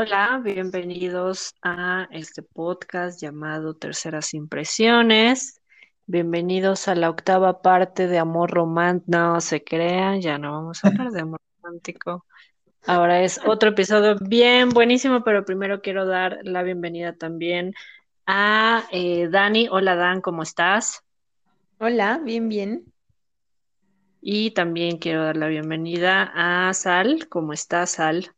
Hola, bienvenidos a este podcast llamado Terceras Impresiones. Bienvenidos a la octava parte de Amor Romántico. No se crean, ya no vamos a hablar de amor romántico. Ahora es otro episodio bien buenísimo, pero primero quiero dar la bienvenida también a eh, Dani. Hola Dan, ¿cómo estás? Hola, bien, bien. Y también quiero dar la bienvenida a Sal. ¿Cómo estás, Sal?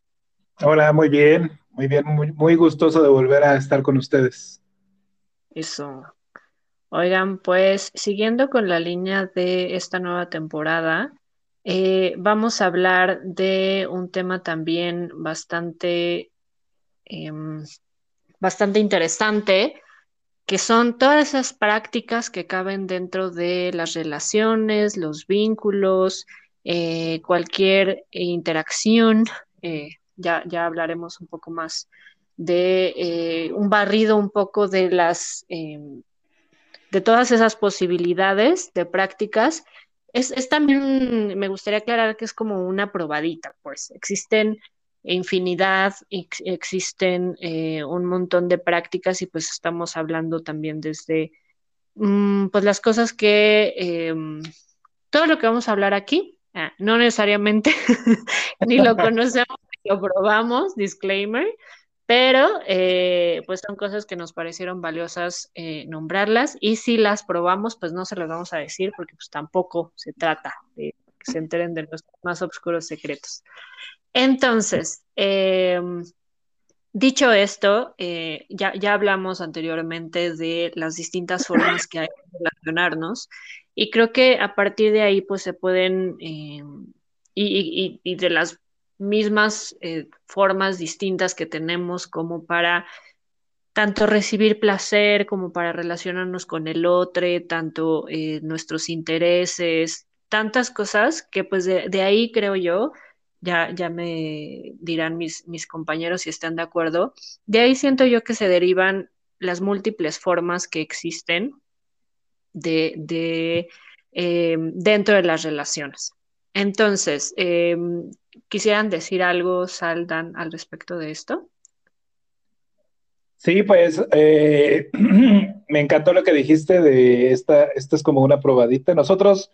Hola, muy bien, muy bien, muy, muy gustoso de volver a estar con ustedes. Eso. Oigan, pues siguiendo con la línea de esta nueva temporada, eh, vamos a hablar de un tema también bastante, em, bastante interesante, que son todas esas prácticas que caben dentro de las relaciones, los vínculos, eh, cualquier interacción. Eh, ya, ya hablaremos un poco más de eh, un barrido un poco de las em, de todas esas posibilidades de prácticas. Es, es, también, me gustaría aclarar que es como una probadita, pues existen infinidad, ex, existen eh, un montón de prácticas y pues estamos hablando también desde mmm, pues las cosas que, eh, todo lo que vamos a hablar aquí, ah, no necesariamente ni lo conocemos lo probamos, disclaimer, pero eh, pues son cosas que nos parecieron valiosas eh, nombrarlas y si las probamos, pues no se las vamos a decir porque pues tampoco se trata de que se enteren de los más oscuros secretos. Entonces, eh, dicho esto, eh, ya, ya hablamos anteriormente de las distintas formas que hay de relacionarnos y creo que a partir de ahí pues se pueden... Y, y, y, de las mismas eh, formas distintas que tenemos como para tanto recibir placer como para relacionarnos con el otro, tanto eh, nuestros intereses, tantas cosas que pues de, de, ahí creo yo, ya, ya me dirán mis, mis compañeros si están de acuerdo, de ahí siento yo que se derivan las múltiples formas que existen de, de eh, dentro de las relaciones. Entonces, eh, ¿quisieran decir algo, Saldan, al respecto de esto? Sí, pues eh, me encantó lo que dijiste de esta, esta es como una probadita. Nosotros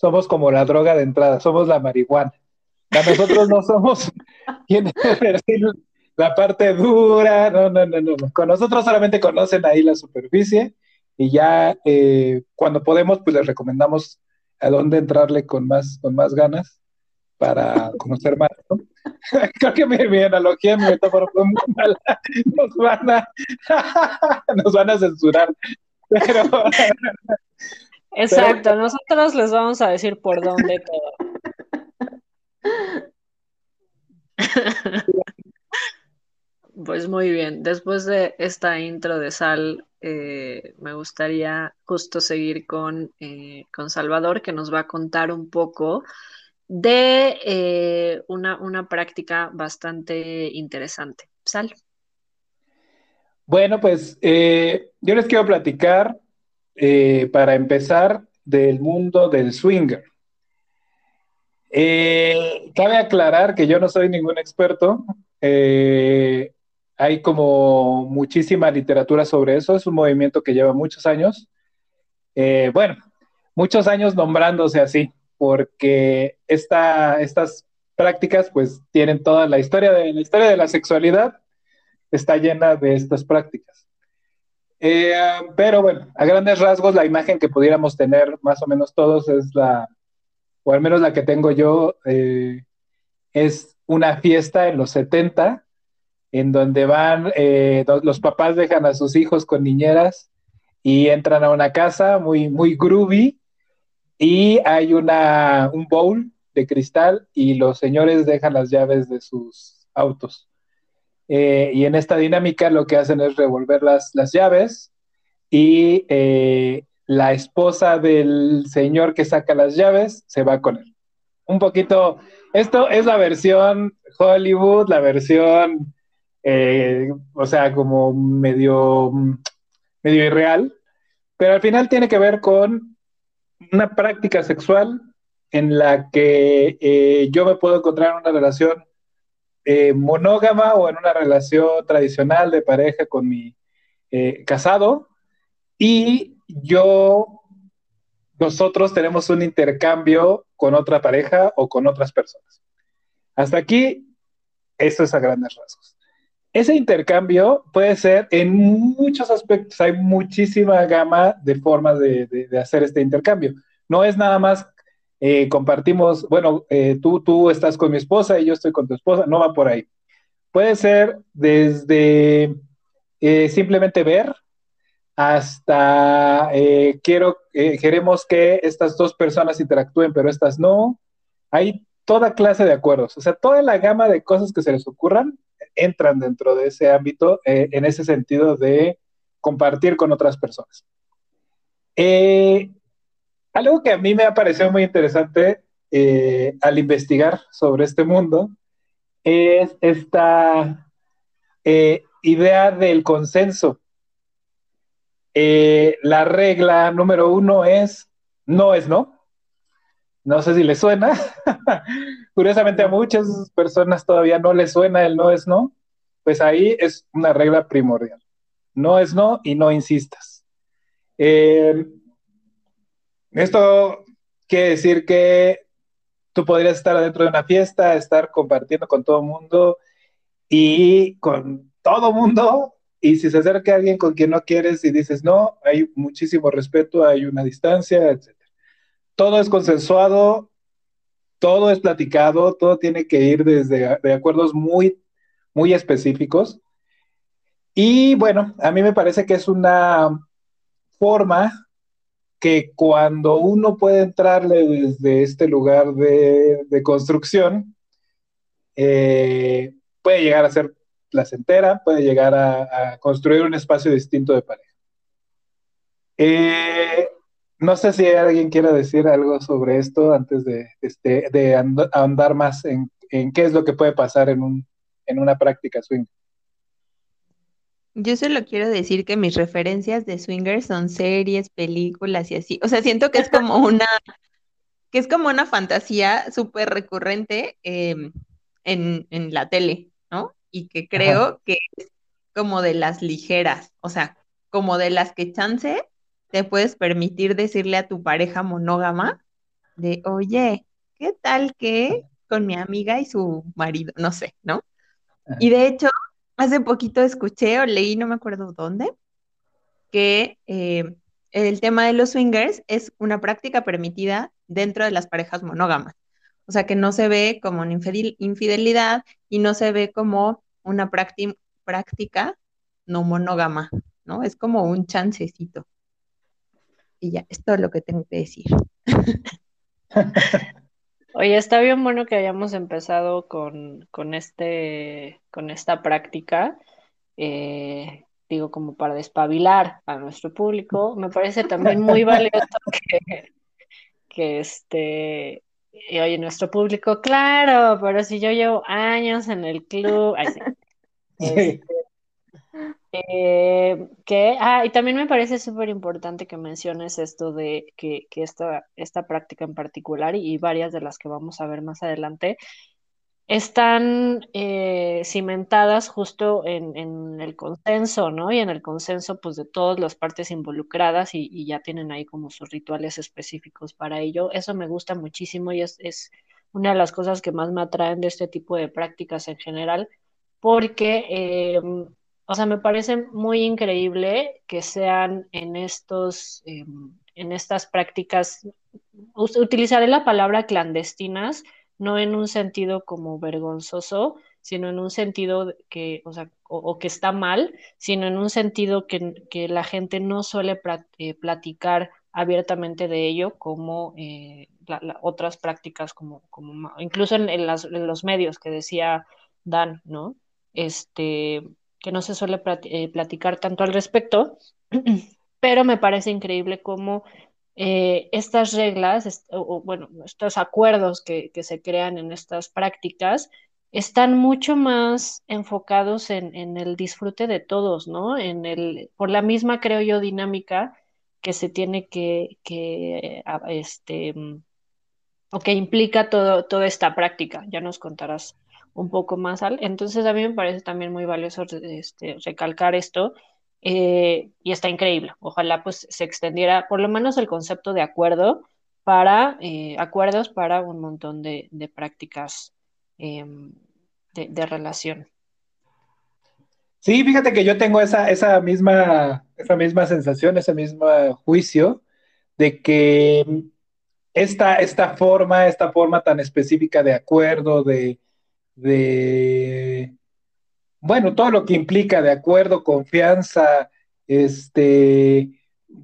somos como la droga de entrada, somos la marihuana. Nosotros no somos la parte dura, no, no, no, no. Con nosotros solamente conocen ahí la superficie y ya eh, cuando podemos, pues les recomendamos a dónde entrarle con más, con más ganas para conocer más. ¿no? Creo que mi, mi, analogía, mi metáfora fue muy mala. Nos van a, nos van a censurar. Pero, Exacto, pero... nosotros les vamos a decir por dónde todo. Pues muy bien, después de esta intro de Sal, eh, me gustaría justo seguir con, eh, con, Salvador, que nos va a contar un poco de eh, una, una, práctica bastante interesante. Sal. Bueno, pues yo les quiero platicar, para empezar, del mundo del swinger. cabe aclarar que yo no soy ningún experto. Eh, hay como muchísima literatura sobre eso, es un movimiento que lleva muchos años. Eh, bueno, muchos años nombrándose así, porque esta, estas prácticas pues tienen toda la historia de la historia de la sexualidad, está llena de estas prácticas. Eh, pero bueno, a grandes rasgos la imagen que pudiéramos tener más o menos todos es la, o al menos la que tengo yo, eh, es una fiesta en los 70 en donde van, eh, los papás dejan a sus hijos con niñeras y entran a una casa muy, muy groovy y hay una, un bowl de cristal y los señores dejan las llaves de sus autos. Eh, y en esta dinámica lo que hacen es revolver las, las llaves y eh, la esposa del señor que saca las llaves se va con él. Un poquito, esto es la versión Hollywood, la versión eh, o sea, como medio, medio irreal, pero al final tiene que ver con una práctica sexual en la que eh, yo me puedo encontrar en una relación eh, monógama o en una relación tradicional de pareja con mi eh, casado y yo, nosotros tenemos un intercambio con otra pareja o con otras personas. Hasta aquí, esto es a grandes rasgos. Ese intercambio puede ser en muchos aspectos, hay muchísima gama de formas de, hacer este intercambio. No es nada más eh, compartimos, bueno, eh, tú, tú estás con mi esposa y yo estoy con tu esposa, no va por ahí. Puede ser desde eh, simplemente ver hasta quiero, queremos que estas dos personas interactúen, pero estas no. Hay toda clase de acuerdos, o sea, toda la gama de cosas que se les ocurran entran dentro de ese ámbito en ese sentido de compartir con otras personas. Eh, algo que a mí me ha parecido muy interesante eh, al investigar sobre este mundo es esta eh, idea del consenso. Eh, la regla número uno es no es no. No sé si le suena. Curiosamente a muchas personas todavía no les suena el no es no. Pues ahí es una regla primordial. No es no y no insistas. Esto quiere decir que tú podrías estar dentro de una fiesta, estar compartiendo con todo el mundo y con todo mundo. Y si se acerca alguien con quien no quieres y dices no, hay muchísimo respeto, hay una distancia, etc. Todo es consensuado, todo es platicado, todo tiene que ir desde de acuerdos muy, muy específicos. Y bueno, a mí me parece que es una forma que cuando uno puede entrarle desde este lugar de, construcción, eh, puede llegar a ser placentera, puede llegar a, construir un espacio distinto de pareja. Eh, no sé si alguien quiere decir algo sobre esto antes de, este, de andar más en, qué es lo que puede pasar en, un, en una práctica swing. Yo solo quiero decir que mis referencias de swingers son series, películas y así. O sea, siento que es como una, que es como una fantasía súper recurrente em, en, la tele, ¿no? Y que creo que es como de las ligeras, o sea, como de las que chance te puedes permitir decirle a tu pareja monógama de, oye, ¿qué tal que con mi amiga y su marido? No sé, ¿no? Y de hecho, hace poquito escuché o leí, no me acuerdo dónde, que eh, el tema de los swingers es una práctica permitida dentro de las parejas monógamas. O sea, que no se ve como una infidelidad y no se ve como una práctica no monógama, ¿no? Es como un chancecito. Y ya, esto es lo que tengo que decir. Oye, está bien bueno que hayamos empezado con, con este, con esta práctica, eh, digo, como para despabilar a nuestro público. Me parece también muy valioso que, que este, oye, nuestro público, claro, pero si yo llevo años en el club, ay, sí. Este, eh, que, ah, y también me parece súper importante que menciones esto de que, esta, esta práctica en particular y, varias de las que vamos a ver más adelante están eh, cimentadas justo en, el consenso, ¿no? Y en el consenso, pues, de todas las partes involucradas y, ya tienen ahí como sus rituales específicos para ello. Eso me gusta muchísimo y es, es una de las cosas que más me atraen de este tipo de prácticas en general, porque eh, o sea, me parece muy increíble que sean en estos, em, en estas prácticas, utilizaré la palabra clandestinas, no en un sentido como vergonzoso, sino en un sentido que, o sea, o, que está mal, sino en un sentido que, la gente no suele eh, platicar abiertamente de ello como eh, otras prácticas como, como incluso en, en, los medios que decía Dan, ¿no? Este, que no se suele eh, platicar tanto al respecto, pero me parece increíble cómo eh, estas reglas, o, bueno, estos acuerdos que, se crean en estas prácticas, están mucho más enfocados en, el disfrute de todos, ¿no? En el, por la misma, creo yo, dinámica que se tiene que, que este, o que implica todo, toda esta práctica. Ya nos contarás un poco más al. Entonces a mí me parece también muy valioso este, recalcar esto eh, y está increíble. Ojalá pues se extendiera por lo menos el concepto de acuerdo para eh, acuerdos para un montón de, prácticas em, de, relación. Sí, fíjate que yo tengo esa, esa, misma, esa misma sensación, ese mismo juicio de que esta, esta forma, esta forma tan específica de acuerdo, de, de, bueno, todo lo que implica de acuerdo, confianza, este,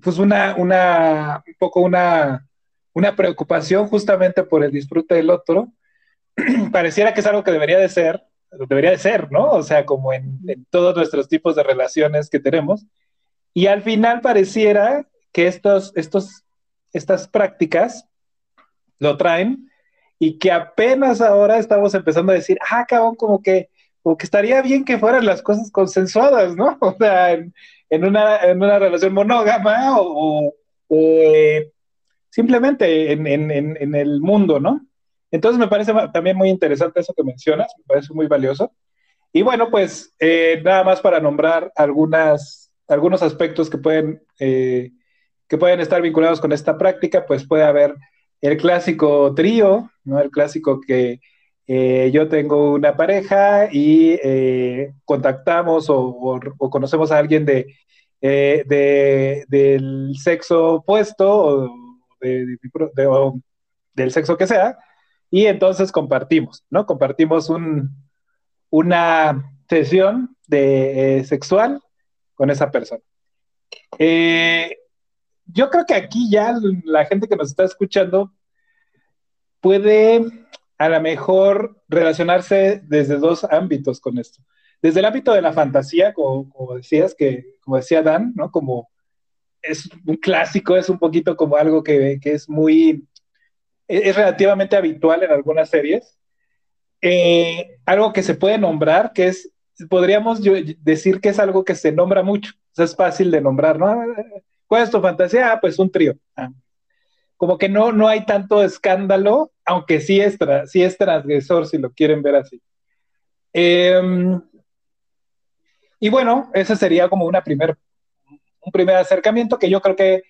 pues una, una, un poco una, una preocupación justamente por el disfrute del otro, pareciera que es algo que debería de ser, debería de ser, ¿no? O sea, como en, todos nuestros tipos de relaciones que tenemos. Y al final pareciera que estos, estos, estas prácticas lo traen y que apenas ahora estamos empezando a decir, ah, cabrón, como que, como que estaría bien que fueran las cosas consensuadas, ¿no? O sea, en, una, en una, relación monógama o, eh, simplemente en, en, el mundo, ¿no? Entonces me parece también muy interesante eso que mencionas, me parece muy valioso. Y bueno, pues eh, nada más para nombrar algunas, algunos aspectos que pueden, eh, que pueden estar vinculados con esta práctica, pues puede haber el clásico trío, ¿no? El clásico que eh, yo tengo una pareja y contactamos o, conocemos a alguien de, del sexo opuesto o, del sexo que sea, y entonces compartimos, ¿no? Compartimos una sesión de, eh, sexual con esa persona. Eh, yo creo que aquí ya la gente que nos está escuchando puede a lo mejor relacionarse desde dos ámbitos con esto. Desde el ámbito de la fantasía, como, decías, que, como decía Dan, ¿no? Como es un clásico, es un poquito como algo que, que es muy es relativamente habitual en algunas series. Eh, algo que se puede nombrar, que es, podríamos decir que es algo que se nombra mucho, es fácil de nombrar, ¿no? ¿Cuál es fantasía? Ah, pues un trío. Ah. Como que no, no hay tanto escándalo, aunque sí es, sí es transgresor, si lo quieren ver así. Em, y bueno, ese sería como una primer, un primer acercamiento que yo creo que,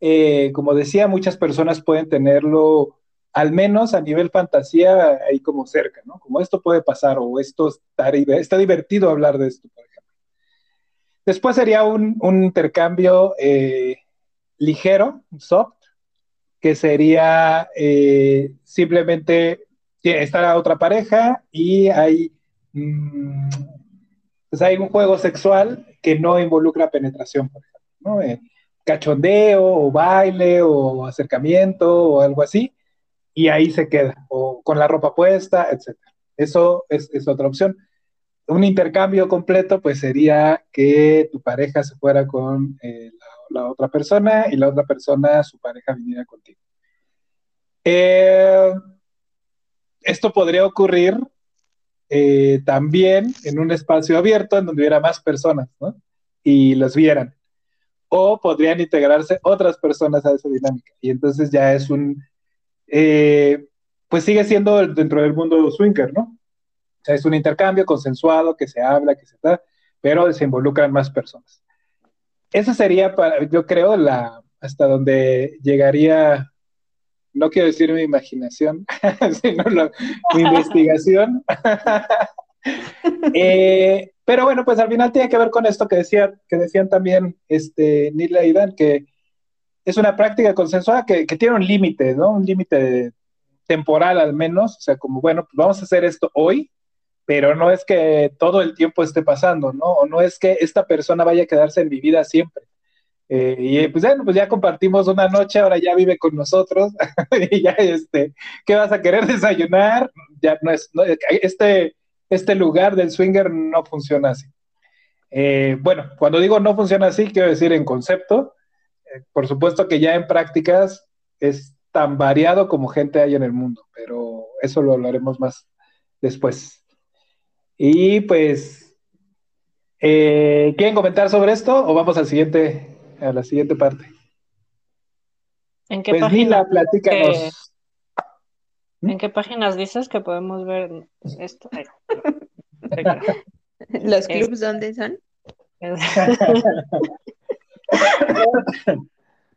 eh, como decía, muchas personas pueden tenerlo al menos a nivel fantasía, ahí como cerca, ¿no? Como esto puede pasar o esto está, está divertido hablar de esto, por ejemplo. Después sería un, intercambio eh, ligero, soft, que sería eh, simplemente estar a otra pareja y hay, mm, pues hay un juego sexual que no involucra penetración, por ejemplo, ¿no? Eh, cachondeo o baile o acercamiento o algo así y ahí se queda, o con la ropa puesta, etc. Eso es, otra opción. Un intercambio completo, pues sería que tu pareja se fuera con eh, la, otra persona y la otra persona, su pareja, viniera contigo. Eh, esto podría ocurrir eh, también en un espacio abierto en donde hubiera más personas, ¿no? Y los vieran. O podrían integrarse otras personas a esa dinámica. Y entonces ya es un eh, pues sigue siendo dentro del mundo swinger, ¿no? Sea, es un intercambio consensuado que se habla, que se da, pero se involucran más personas. Esa sería, para, yo creo, la, hasta donde llegaría, no quiero decir mi imaginación, sino mi investigación. Eh, pero bueno, pues al final tiene que ver con esto que, decía, que decían también este, Nila y Dan, que es una práctica consensuada que, tiene un límite, ¿no? Un límite temporal al menos, o sea, como, bueno, pues vamos a hacer esto hoy, pero no es que todo el tiempo esté pasando, ¿no? O no es que esta persona vaya a quedarse en mi vida siempre. Eh, y pues bueno, pues ya compartimos una noche, ahora ya vive con nosotros, y ya, este, ¿qué vas a querer desayunar? Ya no es, este, este lugar del swinger no funciona así. Eh, bueno, cuando digo no funciona así, quiero decir en concepto, por supuesto que ya en prácticas es tan variado como gente hay en el mundo, pero eso lo hablaremos más después. Y pues, eh, ¿quieren comentar sobre esto o vamos al siguiente, a la siguiente parte? ¿En qué pues, página? platícanos. ¿En qué páginas dices que podemos ver esto? ¿Los clubs dónde son?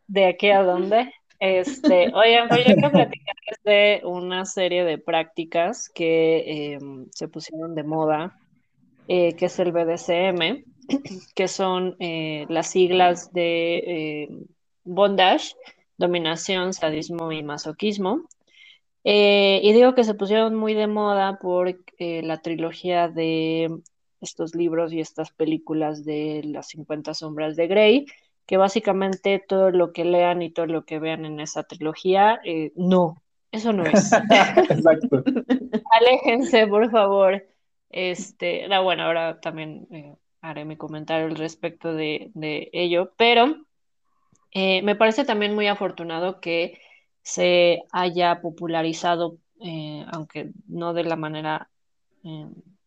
¿De aquí a dónde? Este, oigan, voy a platicarles de una serie de prácticas que em, se pusieron de moda, eh, que es el BDSM, que son eh, las siglas de em, bondage, dominación, sadismo y masoquismo. Eh, y digo que se pusieron muy de moda por la trilogía de estos libros y estas películas de las 50 sombras de Grey, que básicamente todo lo que lean y todo lo que vean en esa trilogía, eh, no, eso no es. Exacto. Aléjense, por favor. Este, no, bueno, ahora también eh, haré mi comentario al respecto de, ello, pero eh, me parece también muy afortunado que se haya popularizado, aunque no de la manera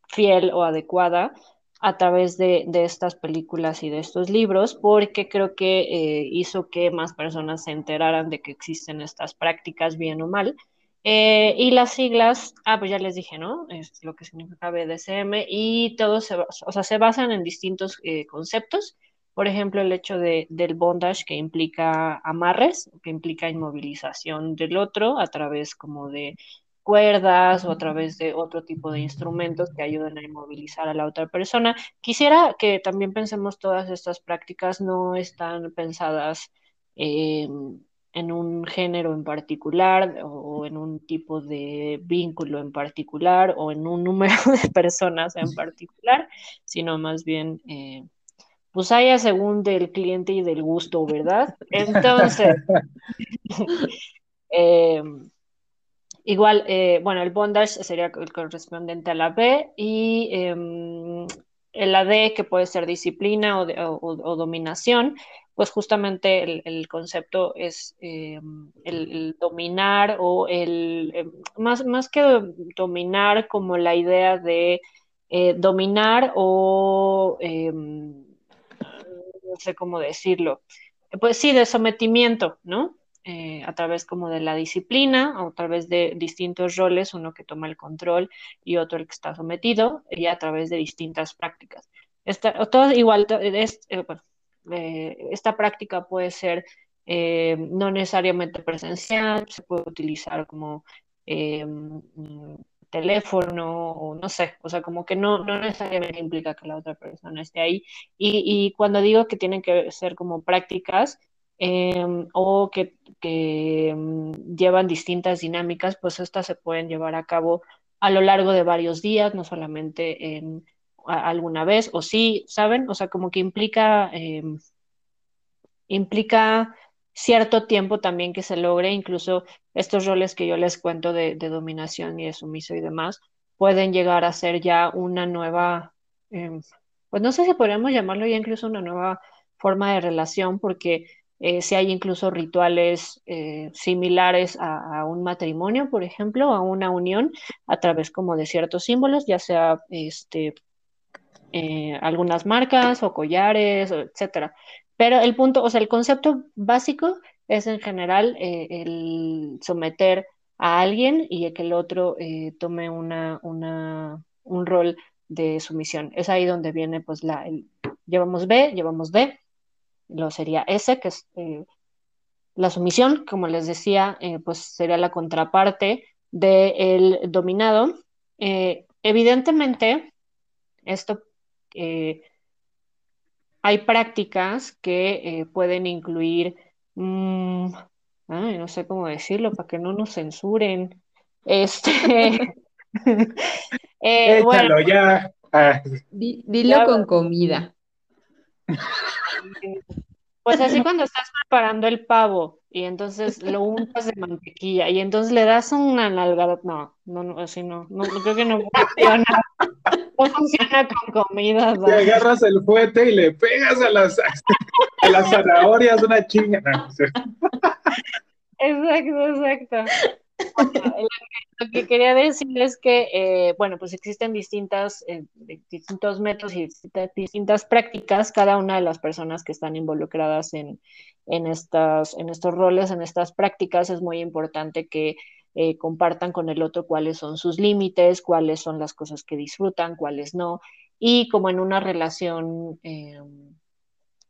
fiel o adecuada, a través de, estas películas y de estos libros, porque creo que eh, hizo que más personas se enteraran de que existen estas prácticas, bien o mal. Eh, y las siglas, ah, pues ya les dije, ¿no? Es lo que significa BDSM y todos se, o sea, se basan en distintos eh, conceptos. Por ejemplo, el hecho de, del bondage que implica amarres, que implica inmovilización del otro a través como de cuerdas o a través de otro tipo de instrumentos que ayuden a inmovilizar a la otra persona. Quisiera que también pensemos todas estas prácticas no están pensadas en un género en particular o en un tipo de vínculo en particular o en un número de personas en particular, sino más bien... Eh, pues haya según del cliente y del gusto, ¿verdad? Entonces, eh, Igual, eh, bueno, el bondage sería el correspondiente a la B y em, el AD, que puede ser disciplina o, dominación, pues justamente el, concepto es em, el, dominar o el, em, más, más que dominar, como la idea de eh, dominar o, no sé cómo decirlo, pues sí, de sometimiento, ¿no? Eh, a través como de la disciplina o a través de distintos roles, uno que toma el control y otro el que está sometido, y a través de distintas prácticas. Esta, todo igual, es, eh, eh, esta práctica puede ser no necesariamente presencial, se puede utilizar como mm, teléfono o no sé, o sea, como que no, no necesariamente implica que la otra persona esté ahí. Y, y cuando digo que tienen que ser como prácticas, Em, o que, em, llevan distintas dinámicas, pues estas se pueden llevar a cabo a lo largo de varios días, no solamente en alguna vez, o sí, ¿saben? O sea, como que implica, em, implica cierto tiempo también que se logre, incluso estos roles que yo les cuento de dominación y de sumiso y demás, pueden llegar a ser ya una nueva, pues no sé si podríamos llamarlo ya incluso una nueva forma de relación, porque eh, si hay incluso rituales eh, similares a, un matrimonio, por ejemplo, a una unión, a través como de ciertos símbolos, ya sea este, eh, algunas marcas o collares, etcétera. Pero el punto, o sea, el concepto básico es en general el someter a alguien y que el otro tome una, una, un rol de sumisión. Es ahí donde viene pues la, el, llevamos B, llevamos D, lo sería S, que es eh, la sumisión, como les decía, eh, pues sería la contraparte del dominado. Eh, evidentemente, esto hay prácticas que pueden incluir, mm, no sé cómo decirlo, para que no nos censuren. Este, Échalo ya. Ah. dilo con comida. Pues así cuando estás preparando el pavo y entonces lo untas de mantequilla y entonces le das una nalgada. No, no, no, así no, no, creo que no funciona. No funciona con comida. Te agarras el fuete y le pegas a las, a las zanahorias una chinga. Exacto, exacto. Lo que quería decir es que, eh, bueno, pues existen distintas, eh, distintos métodos y distintas prácticas. Cada una de las personas que están involucradas en, en, estas, en estos roles, en estas prácticas, es muy importante que eh, compartan con el otro cuáles son sus límites, cuáles son las cosas que disfrutan, cuáles no, y como en una relación eh,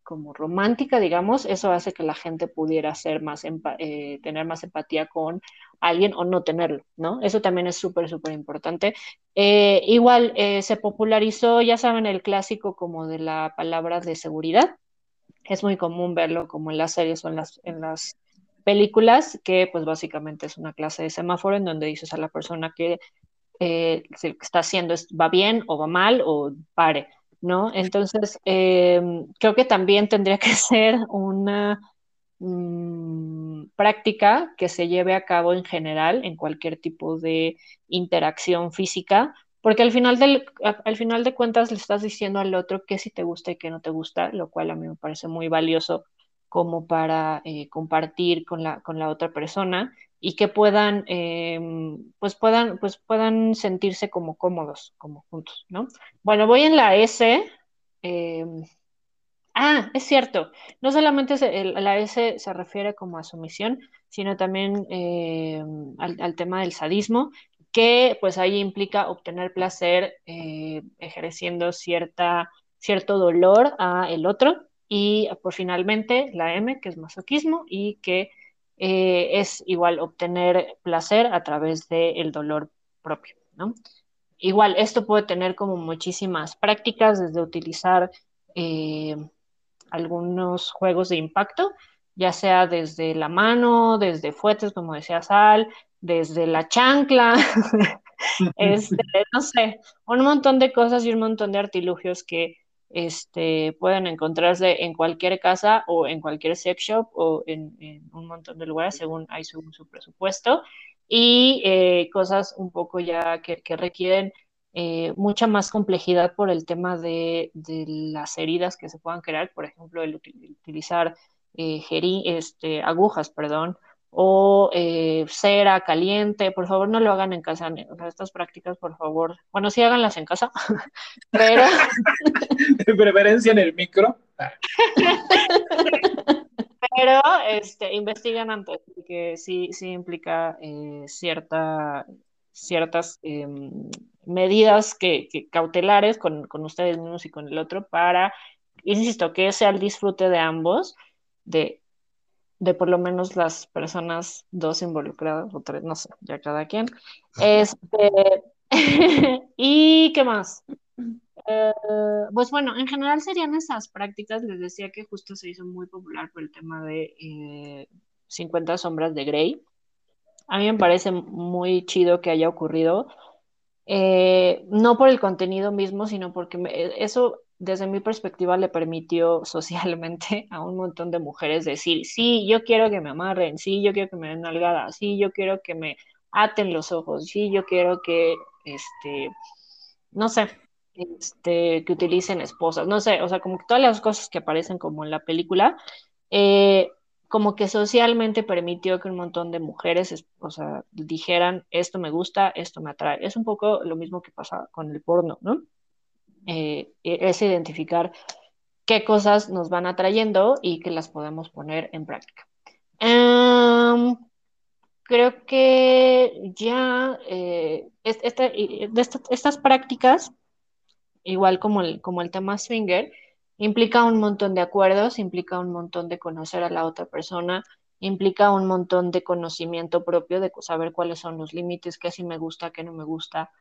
como romántica, digamos, eso hace que la gente pudiera ser más eh, tener más empatía con alguien o no tenerlo, ¿no? Eso también es súper, súper importante. igual se popularizó, ya saben, el clásico como de la palabra de seguridad. Es muy común verlo como en las series o en las, en las películas, que pues básicamente es una clase de semáforo en donde dices a la persona que eh, que está haciendo va bien o va mal o pare, ¿no? Entonces, em, creo que también tendría que ser una mm, práctica que se lleve a cabo en general en cualquier tipo de interacción física, porque al final, del, al final de cuentas le estás diciendo al otro qué sí te gusta y qué no te gusta, lo cual a mí me parece muy valioso como para eh, compartir con la, con la otra persona y que puedan, em, pues puedan, pues puedan sentirse como cómodos, como juntos, ¿no? Bueno, voy en la S. Em, ah, es cierto, no solamente la S se refiere como a sumisión, sino también em, al, tema del sadismo, que pues ahí implica obtener placer eh, ejerciendo cierta, cierto dolor a el otro y por finalmente la M, que es masoquismo y que eh, es igual obtener placer a través del dolor propio, ¿no? Igual, esto puede tener como muchísimas prácticas, desde utilizar eh, algunos juegos de impacto, ya sea desde la mano, desde fuetes, como decía Sal, desde la chancla, este, no sé, un montón de cosas y un montón de artilugios que este, pueden encontrarse en cualquier casa o en cualquier sex shop o en, un montón de lugares según hay su, presupuesto. Y eh, cosas un poco ya que, requieren eh, mucha más complejidad por el tema de, las heridas que se puedan crear, por ejemplo, el, utilizar eh, este, agujas, perdón, o eh, cera caliente, por favor no lo hagan en casa, estas prácticas por favor, bueno sí háganlas en casa, pero... De preferencia en el micro. pero este, investiguen antes, porque sí, sí implica eh, cierta, ciertas em, medidas que, cautelares con, con ustedes mismos y con el otro para, insisto, que sea el disfrute de ambos, de de por lo menos las personas dos involucradas, o tres, no sé, ya cada quien. Este, ¿Y qué más? Eh, pues bueno, en general serían esas prácticas. Les decía que justo se hizo muy popular por el tema de 50 eh, sombras de Grey. A mí me parece muy chido que haya ocurrido. Eh, no por el contenido mismo, sino porque eso desde mi perspectiva, le permitió socialmente a un montón de mujeres decir, sí, yo quiero que me amarren, sí, yo quiero que me den nalgada, sí, yo quiero que me aten los ojos, sí, yo quiero que, este, no sé, este, que utilicen esposas, no sé, o sea, como que todas las cosas que aparecen como en la película, eh, como que socialmente permitió que un montón de mujeres, o sea, dijeran, esto me gusta, esto me atrae. Es un poco lo mismo que pasa con el porno, ¿no? Eh, e-, es identificar qué cosas nos van atrayendo y que las podemos poner en práctica. Em, creo que ya eh, estas prácticas, igual como el, como el tema swinger, implica un montón de acuerdos, implica un montón de conocer a la otra persona, implica un montón de conocimiento propio, de saber cuáles son los límites, qué sí me gusta, qué no me gusta,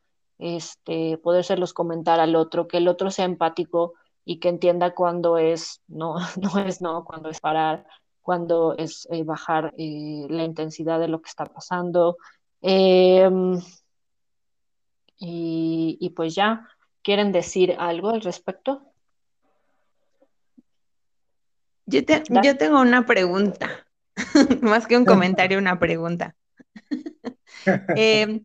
este, podérselos comentar al otro, que el otro sea empático y que entienda cuándo es no, no es no, cuándo es parar, cuándo es eh, bajar eh, la intensidad de lo que está pasando. Em, y, pues ya, ¿quieren decir algo al respecto? Yo, yo tengo una pregunta, más que un comentario, una pregunta. Em,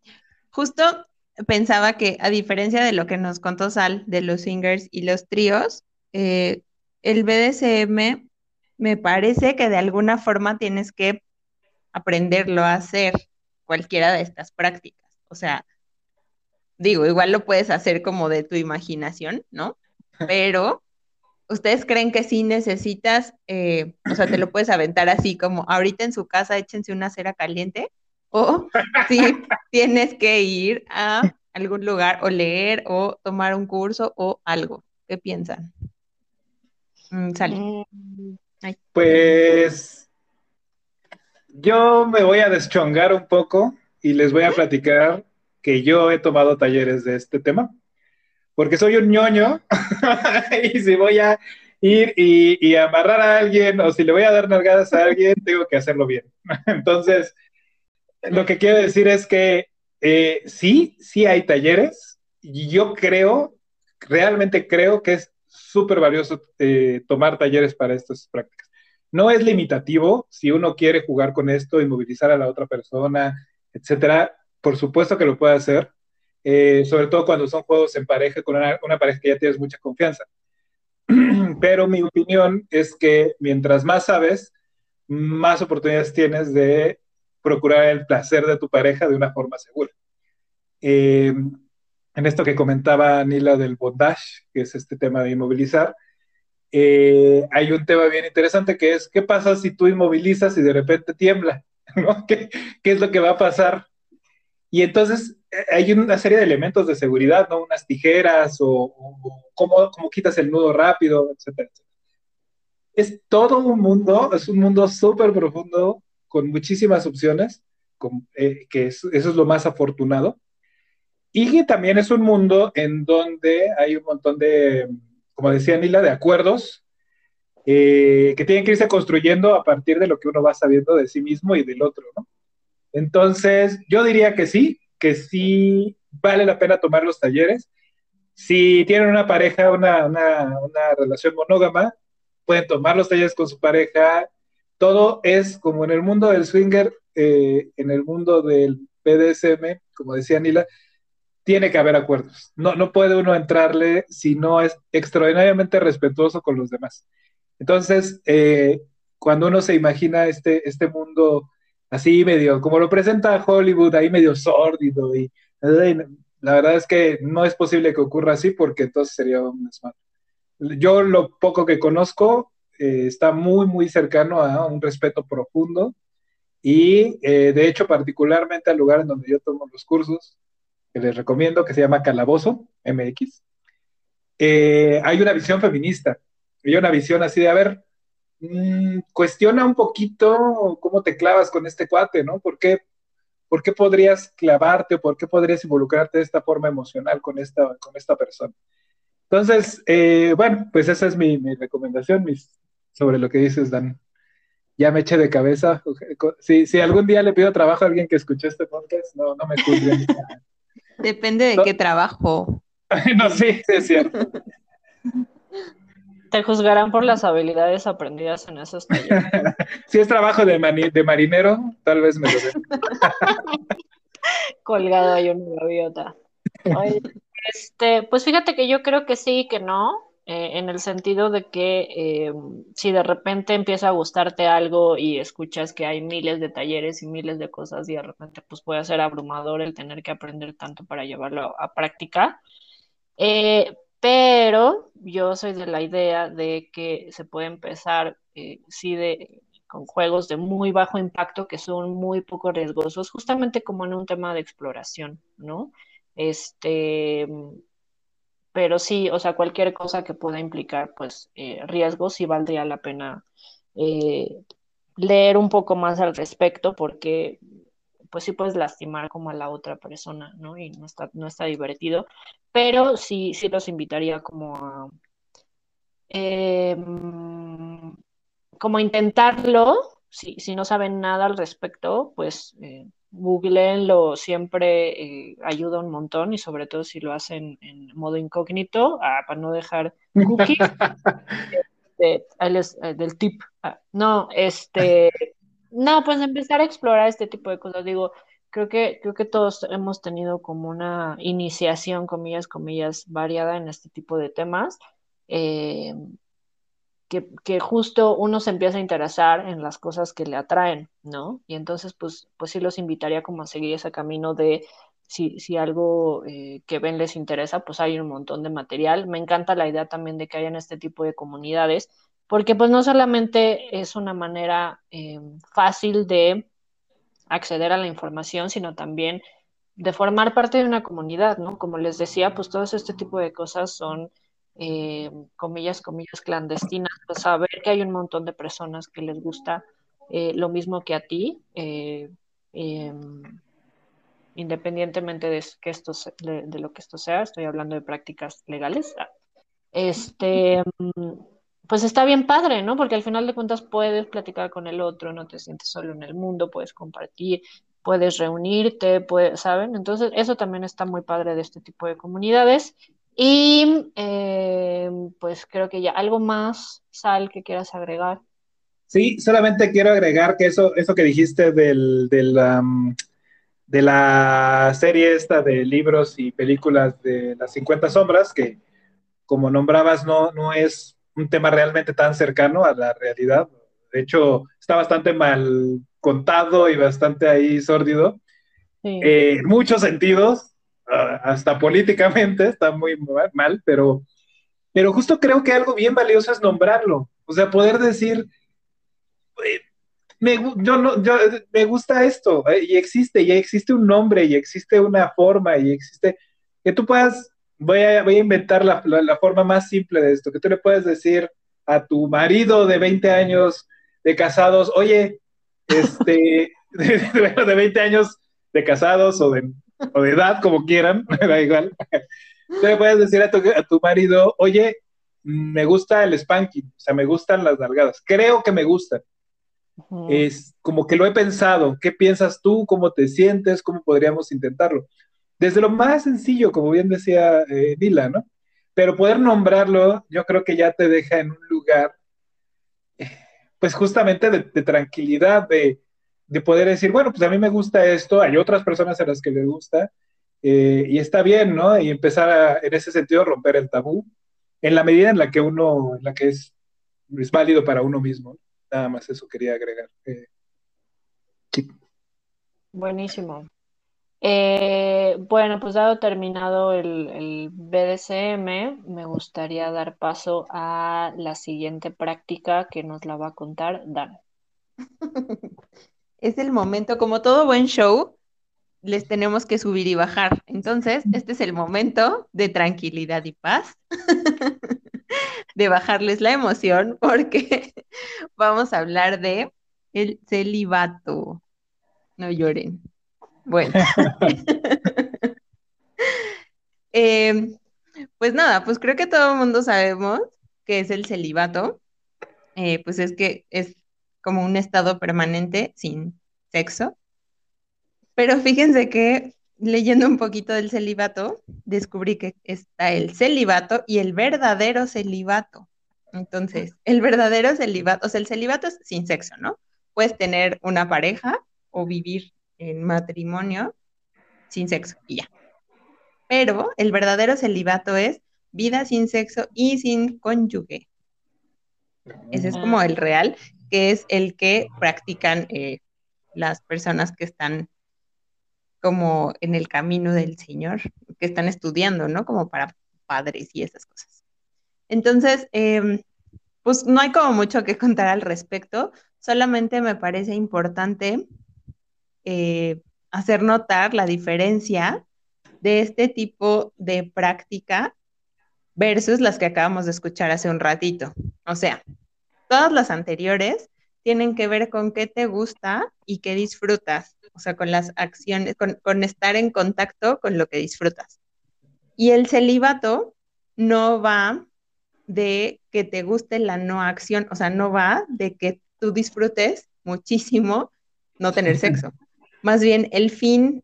justo pensaba que a diferencia de lo que nos contó Sal de los singers y los tríos, eh, el BDSM me parece que de alguna forma tienes que aprenderlo a hacer cualquiera de estas prácticas. O sea, digo, igual lo puedes hacer como de tu imaginación, ¿no? Pero ¿ustedes creen que sí necesitas, eh, o sea, te lo puedes aventar así como ahorita en su casa, échense una cera caliente? O si tienes que ir a algún lugar o leer o tomar un curso o algo. ¿Qué piensan? Mm, mm, pues yo me voy a deschongar un poco y les voy a platicar que yo he tomado talleres de este tema, porque soy un ñoño y si voy a ir y, amarrar a alguien o si le voy a dar nalgadas a alguien, tengo que hacerlo bien. Entonces, lo que quiero decir es que eh, sí, sí hay talleres y yo creo, realmente creo que es súper valioso eh, tomar talleres para estas prácticas. No es limitativo si uno quiere jugar con esto y movilizar a la otra persona, etcétera. Por supuesto que lo puede hacer, eh, sobre todo cuando son juegos en pareja con una, una pareja que ya tienes mucha confianza. Pero mi opinión es que mientras más sabes, más oportunidades tienes de procurar el placer de tu pareja de una forma segura. Eh, en esto que comentaba Nila del bondage, que es este tema de inmovilizar, eh, hay un tema bien interesante que es, ¿qué pasa si tú inmovilizas y de repente tiembla? ¿Qué, ¿Qué, es lo que va a pasar? Y entonces eh, hay una serie de elementos de seguridad, ¿no? Unas tijeras o, cómo, cómo, quitas el nudo rápido, etcétera, etcétera. Es todo un mundo, es un mundo súper profundo con muchísimas opciones, eh, que eso es lo más afortunado. Y también es un mundo en donde hay un montón de, como decía Nila, de acuerdos eh, que tienen que irse construyendo a partir de lo que uno va sabiendo de sí mismo y del otro. Entonces, yo diría que sí, que sí vale la pena tomar los talleres. Si tienen una pareja, una, una, una relación monógama, pueden tomar los talleres con su pareja, todo es como en el mundo del swinger, eh, en el mundo del PDSM, como decía Nila, tiene que haber acuerdos. No, no puede uno entrarle si no es extraordinariamente respetuoso con los demás. Entonces, eh, cuando uno se imagina este, este mundo así medio, como lo presenta Hollywood, ahí medio sórdido y, la verdad es que no es posible que ocurra así porque entonces sería un desmadre. Yo lo poco que conozco, eh, está muy, muy cercano a un respeto profundo y eh, de hecho particularmente al lugar en donde yo tomo los cursos, que les recomiendo, que se llama Calabozo MX, eh, hay una visión feminista, hay una visión así de, a ver, mm, cuestiona un poquito cómo te clavas con este cuate, ¿no? ¿Por qué, ¿Por qué podrías clavarte o por qué podrías involucrarte de esta forma emocional con esta, con esta persona? Entonces, bueno, pues esa es mi, mi recomendación, mis sobre lo que dices, Dan. Ya me eché de cabeza. Si, si algún día le pido trabajo a alguien que escuche este podcast, no, no me juzguen. Depende de qué trabajo. no, sí, sí, es cierto. Te juzgarán por las habilidades aprendidas en esos talleres. si es trabajo de, de marinero, tal vez me lo den. Colgado hay una gaviota. este, pues fíjate que yo creo que sí, que no. Eh, en el sentido de que eh, si de repente empieza a gustarte algo y escuchas que hay miles de talleres y miles de cosas y de repente pues puede ser abrumador el tener que aprender tanto para llevarlo a práctica. Eh, pero yo soy de la idea de que se puede empezar, sí, de, con juegos de muy bajo impacto que son muy poco riesgosos, justamente como en un tema de exploración, ¿no? Este, pero sí, o sea, cualquier cosa que pueda implicar, pues, eh, riesgos, sí valdría la pena eh, leer un poco más al respecto, porque, pues, sí puedes lastimar como a la otra persona, ¿no? Y no está, no está divertido, pero sí, sí los invitaría como a, em, como intentarlo, si, si no saben nada al respecto, pues eh, googleenlo siempre eh, ayuda un montón y sobre todo si lo hacen en modo incógnito ah, para no dejar cookies. este, eh, del tip. Ah, no, este, no, pues empezar a explorar este tipo de cosas. Digo, creo que, creo que todos hemos tenido como una iniciación, comillas, comillas, variada en este tipo de temas. Eh, que, justo uno se empieza a interesar en las cosas que le atraen, ¿no? Y entonces, pues, pues sí los invitaría como a seguir ese camino de si, si algo eh, que ven les interesa, pues hay un montón de material. Me encanta la idea también de que hayan este tipo de comunidades, porque pues no solamente es una manera eh, fácil de acceder a la información, sino también de formar parte de una comunidad, ¿no? Como les decía, pues todo este tipo de cosas son, eh, comillas, comillas, clandestinas, pues saber que hay un montón de personas que les gusta eh, lo mismo que a ti, eh, em, independientemente de, que esto, de, lo que esto sea, estoy hablando de prácticas legales. Este, mm, pues está bien padre, ¿no? Porque al final de cuentas puedes platicar con el otro, no te sientes solo en el mundo, puedes compartir, puedes reunirte, puedes, ¿saben? Entonces, eso también está muy padre de este tipo de comunidades. Y eh, pues creo que ya algo más, Sal, que quieras agregar. Sí, solamente quiero agregar que eso, eso que dijiste del, de la serie esta de libros y películas de las 50 sombras, que como nombrabas no, no es un tema realmente tan cercano a la realidad. De hecho, está bastante mal contado y bastante ahí sórdido. Eh, en muchos sentidos, hasta políticamente está muy mal, pero, pero justo creo que algo bien valioso es nombrarlo. O sea, poder decir, me, yo no, yo, me gusta esto, eh, y existe, y existe un nombre, y existe una forma, y existe, que tú puedas, voy a, voy a inventar la, la, forma más simple de esto, que tú le puedes decir a tu marido de 20 años de casados, oye, este, de, de 20 años de casados o de, o de edad, como quieran, me da igual. Tú le puedes decir a tu, a tu marido, oye, me gusta el spanking, o sea, me gustan las nalgadas, creo que me gustan. Es como que lo he pensado, ¿qué piensas tú? ¿Cómo te sientes? ¿Cómo podríamos intentarlo? Desde lo más sencillo, como bien decía eh, Dila, ¿no? Pero poder nombrarlo, yo creo que ya te deja en un lugar pues justamente de, tranquilidad, de, poder decir, bueno, pues a mí me gusta esto, hay otras personas a las que les gusta, eh, y está bien, ¿no? Y empezar a, en ese sentido, romper el tabú, en la medida en la que uno, en la que es, es válido para uno mismo. Nada más eso quería agregar. Eh, Buenísimo. Eh, bueno, pues dado terminado el, el, BDSM, me gustaría dar paso a la siguiente práctica que nos la va a contar Dan. Es el momento, como todo buen show, les tenemos que subir y bajar. Entonces, este es el momento de tranquilidad y paz, de bajarles la emoción, porque vamos a hablar de el celibato. No lloren. Bueno. Em, pues nada, pues creo que todo el mundo sabemos que es el celibato. Eh, pues es que es como un estado permanente sin sexo. Pero fíjense que leyendo un poquito del celibato, descubrí que está el celibato y el verdadero celibato. Entonces, el verdadero celibato, o sea, el celibato es sin sexo, ¿no? Puedes tener una pareja o vivir en matrimonio sin sexo y ya. Pero el verdadero celibato es vida sin sexo y sin cónyuge. Ese es como el real, que es el que practican eh, las personas que están como en el camino del Señor, que están estudiando, ¿no? Como para padres y esas cosas. Entonces, em, pues no hay como mucho que contar al respecto, solamente me parece importante eh, hacer notar la diferencia de este tipo de práctica versus las que acabamos de escuchar hace un ratito. O sea, todas las anteriores tienen que ver con qué te gusta y qué disfrutas, o sea, con las acciones, con, estar en contacto con lo que disfrutas. Y el celibato no va de que te guste la no acción, o sea, no va de que tú disfrutes muchísimo no tener sexo. Más bien el fin,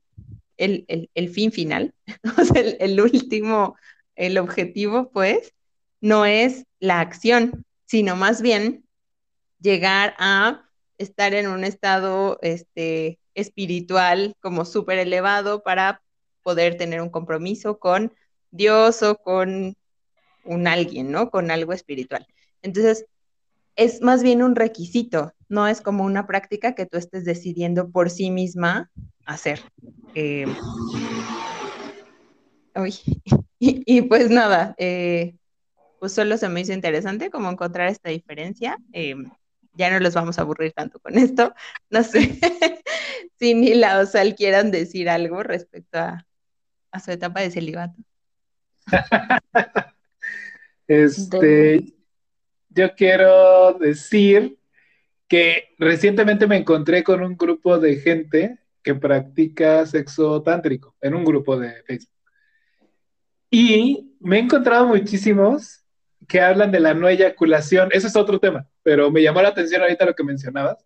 el, fin final, sea, el, último, el objetivo, pues, no es la acción, sino más bien llegar a estar en un estado este, espiritual como súper elevado para poder tener un compromiso con Dios o con un alguien, ¿no? Con algo espiritual. Entonces, es más bien un requisito, no es como una práctica que tú estés decidiendo por sí misma hacer. Eh, y, pues nada, eh, pues solo se me hizo interesante como encontrar esta diferencia. Eh, ya no los vamos a aburrir tanto con esto. No sé si ni la Osal quieran decir algo respecto a, su etapa de celibato. este, yo quiero decir que recientemente me encontré con un grupo de gente que practica sexo tántrico en un grupo de Facebook. Y me he encontrado muchísimos que hablan de la no eyaculación. Eso es otro tema, pero me llamó la atención ahorita lo que mencionabas,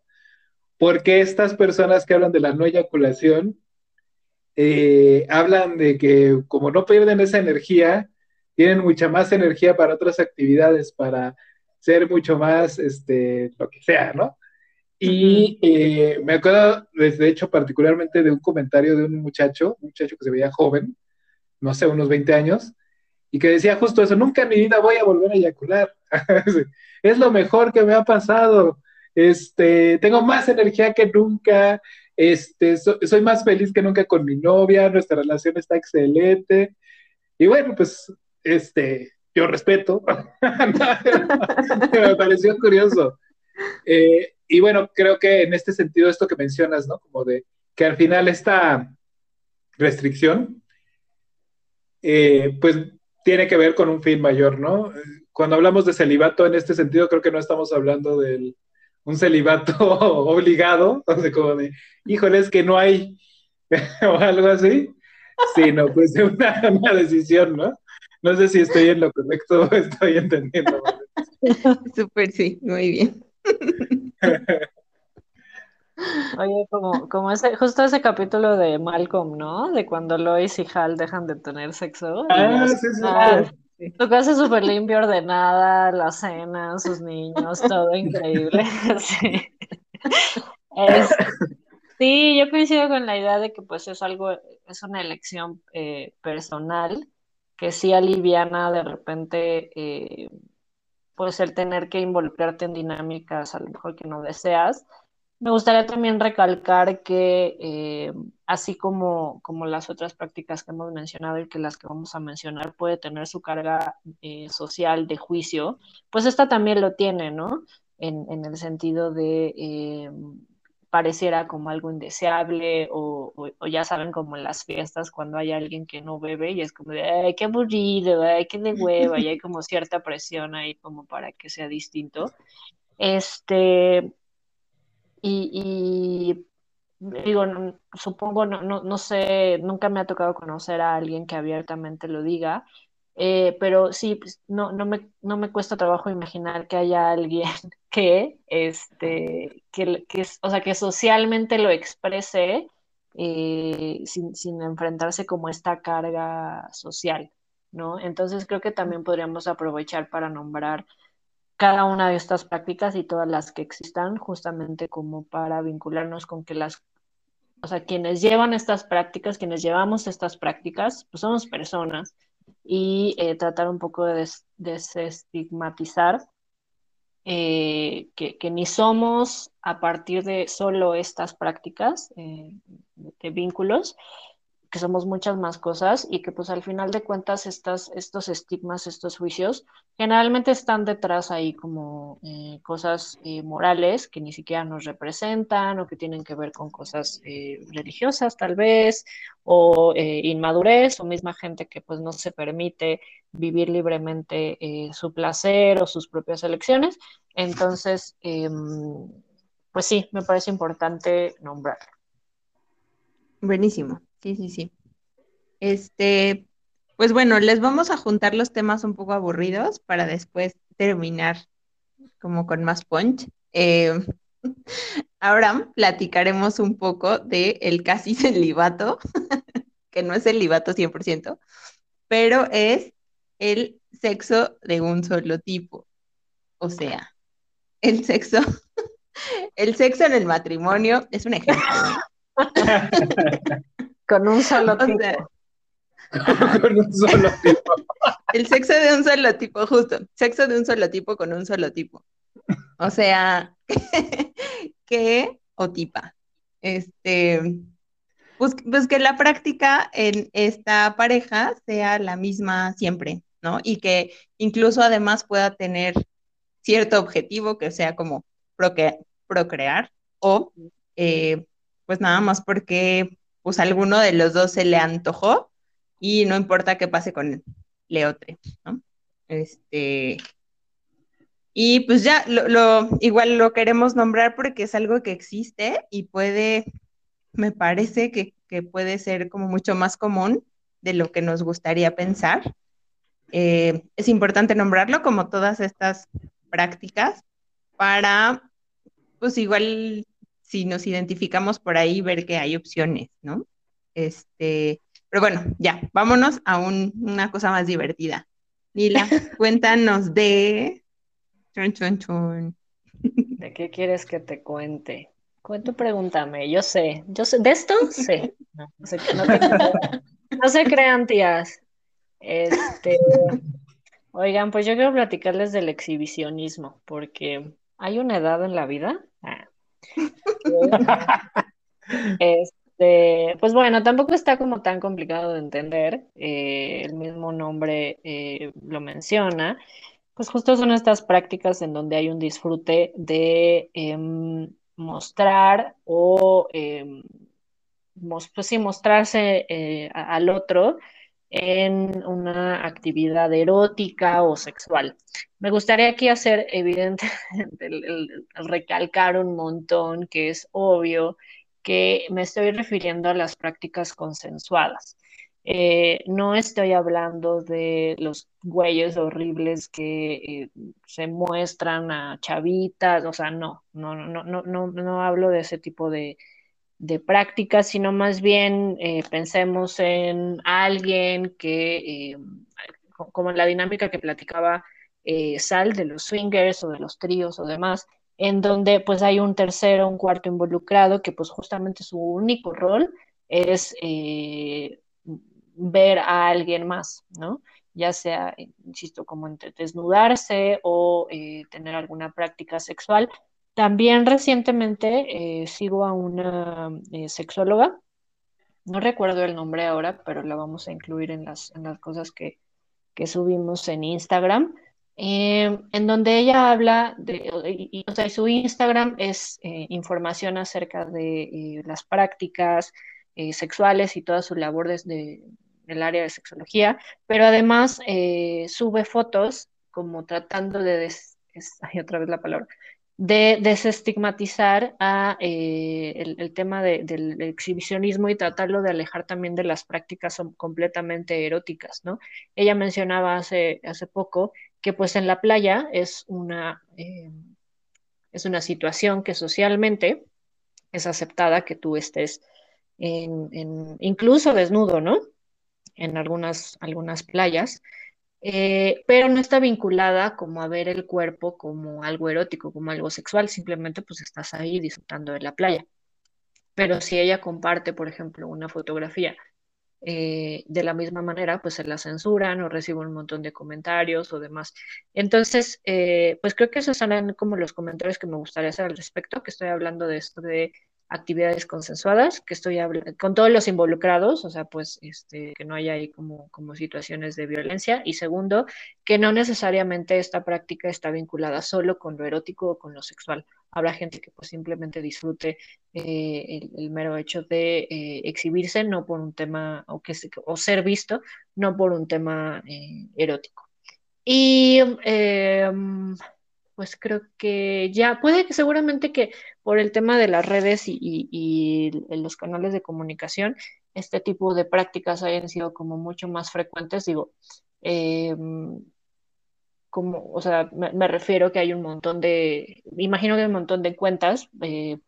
porque estas personas que hablan de la no eyaculación eh, hablan de que como no pierden esa energía, tienen mucha más energía para otras actividades, para ser mucho más, este, lo que sea, ¿no? Y eh, me acuerdo, de hecho, particularmente de un comentario de un muchacho, un muchacho que se veía joven, no sé, unos 20 años, y que decía justo eso, nunca en mi vida voy a volver a eyacular. es lo mejor que me ha pasado. Este, tengo más energía que nunca, este, soy más feliz que nunca con mi novia, nuestra relación está excelente. Y bueno, pues, este, yo respeto. me pareció curioso. Eh, y bueno, creo que en este sentido, esto que mencionas, ¿no? Como de que al final esta restricción, eh, pues tiene que ver con un fin mayor, ¿no? Cuando hablamos de celibato en este sentido, creo que no estamos hablando de un celibato obligado, o sea, como de, híjole, es que no hay, o algo así, sino pues de una, una decisión, ¿no? No sé si estoy en lo correcto o estoy entendiendo. Súper, sí, muy bien. Oye, como, como ese, justo ese capítulo de Malcolm, ¿no? De cuando Lois y Hal dejan de tener sexo. Ah, sí, sí, ah, Tu casa es súper limpia, ordenada, la cena, sus niños, todo increíble. sí. yo coincido con la idea de que pues es algo, es una elección eh, personal que sí aliviana de repente eh, pues el tener que involucrarte en dinámicas a lo mejor que no deseas. Me gustaría también recalcar que eh, así como, como las otras prácticas que hemos mencionado y que las que vamos a mencionar puede tener su carga eh, social de juicio, pues esta también lo tiene, ¿no? En, en el sentido de eh, pareciera como algo indeseable o, ya saben como en las fiestas cuando hay alguien que no bebe y es como de, ay, qué aburrido, ay, qué de hueva y hay como cierta presión ahí como para que sea distinto. Este, y, digo, supongo, no, no, no sé, nunca me ha tocado conocer a alguien que abiertamente lo diga, eh, pero sí, pues, no, no, me, no me cuesta trabajo imaginar que haya alguien que, este, que, que o sea, que socialmente lo exprese eh, sin, sin, enfrentarse como esta carga social, ¿no? Entonces creo que también podríamos aprovechar para nombrar cada una de estas prácticas y todas las que existan, justamente como para vincularnos con que las o sea, quienes llevan estas prácticas, quienes llevamos estas prácticas, pues somos personas y eh, tratar un poco de desestigmatizar eh, que, ni somos a partir de solo estas prácticas eh, de vínculos, que somos muchas más cosas y que pues al final de cuentas estas, estos estigmas, estos juicios, generalmente están detrás ahí como eh, cosas eh, morales que ni siquiera nos representan o que tienen que ver con cosas eh, religiosas tal vez o inmadurez o misma gente que pues no se permite vivir libremente su placer o sus propias elecciones. Entonces, em, pues sí, me parece importante nombrar. Buenísimo. Sí, sí, sí. Este, pues bueno, les vamos a juntar los temas un poco aburridos para después terminar como con más punch. Eh, ahora platicaremos un poco de el casi celibato, que no es celibato 100%, pero es el sexo de un solo tipo. O sea, el sexo, el sexo en el matrimonio es un ejemplo. Con un solo tipo. con un solo tipo. El sexo de un solo tipo, justo. Sexo de un solo tipo con un solo tipo. O sea, ¿qué o tipa? Este, pues, pues, que la práctica en esta pareja sea la misma siempre, ¿no? Y que incluso además pueda tener cierto objetivo que sea como procrear o eh, pues nada más porque pues alguno de los dos se le antojó y no importa qué pase con Leotre, ¿no? Este, y pues ya, lo, igual lo queremos nombrar porque es algo que existe y puede, me parece que, que puede ser como mucho más común de lo que nos gustaría pensar. Eh, es importante nombrarlo como todas estas prácticas para, pues igual, si nos identificamos por ahí, ver que hay opciones, ¿no? Este, pero bueno, ya, vámonos a una cosa más divertida. Nila, cuéntanos de... Chun, chun, chun. ¿De qué quieres que te cuente? Cuento, pregúntame, yo sé, yo sé, de esto sé. No, sé, no, no se crean, tías. Este, oigan, pues yo quiero platicarles del exhibicionismo, porque hay una edad en la vida. Ah, este, pues bueno, tampoco está como tan complicado de entender. Eh, el mismo nombre eh, lo menciona. Pues justo son estas prácticas en donde hay un disfrute de em, mostrar o em, pues sí, mostrarse eh, al otro en una actividad erótica o sexual. Me gustaría aquí hacer evidente, recalcar un montón que es obvio que me estoy refiriendo a las prácticas consensuadas. Eh, no estoy hablando de los güeyes horribles que eh, se muestran a chavitas, o sea, no, no, no, no, no, no hablo de ese tipo de, de prácticas, sino más bien eh, pensemos en alguien que, eh, como en la dinámica que platicaba eh, Sal de los swingers o de los tríos o demás, en donde pues hay un tercero, un cuarto involucrado que pues justamente su único rol es ver a alguien más, ¿no? Ya sea, insisto, como entre desnudarse o tener alguna práctica sexual, también recientemente eh, sigo a una eh, sexóloga, no recuerdo el nombre ahora, pero la vamos a incluir en las, las cosas que, subimos en Instagram, em, en donde ella habla de, y, su Instagram es eh, información acerca de las prácticas sexuales y toda su labor desde el área de sexología, pero además sube fotos como tratando de, hay otra vez la palabra, de desestigmatizar eh, el, tema del exhibicionismo y tratarlo de alejar también de las prácticas completamente eróticas, ¿no? Ella mencionaba hace, poco que pues en la playa es una, eh, es una situación que socialmente es aceptada que tú estés incluso desnudo, ¿no? En algunas, algunas playas. Eh, pero no está vinculada como a ver el cuerpo como algo erótico, como algo sexual, simplemente pues estás ahí disfrutando de la playa. Pero si ella comparte, por ejemplo, una fotografía eh, de la misma manera, pues se la censuran o recibe un montón de comentarios o demás. Entonces, eh, pues creo que esos son como los comentarios que me gustaría hacer al respecto, que estoy hablando de esto de actividades consensuadas, que estoy con todos los involucrados, o sea, pues este, que no haya ahí como, situaciones de violencia. Y segundo, que no necesariamente esta práctica está vinculada solo con lo erótico o con lo sexual. Habrá gente que pues simplemente disfrute eh, el, mero hecho de eh, exhibirse, no por un tema, o, que, o ser visto, no por un tema eh, erótico. Y pues creo que ya puede que seguramente que por el tema de las redes y, los canales de comunicación, este tipo de prácticas hayan sido como mucho más frecuentes. Digo, em, como, o sea, me, refiero que hay un montón de, imagino que hay un montón de cuentas eh,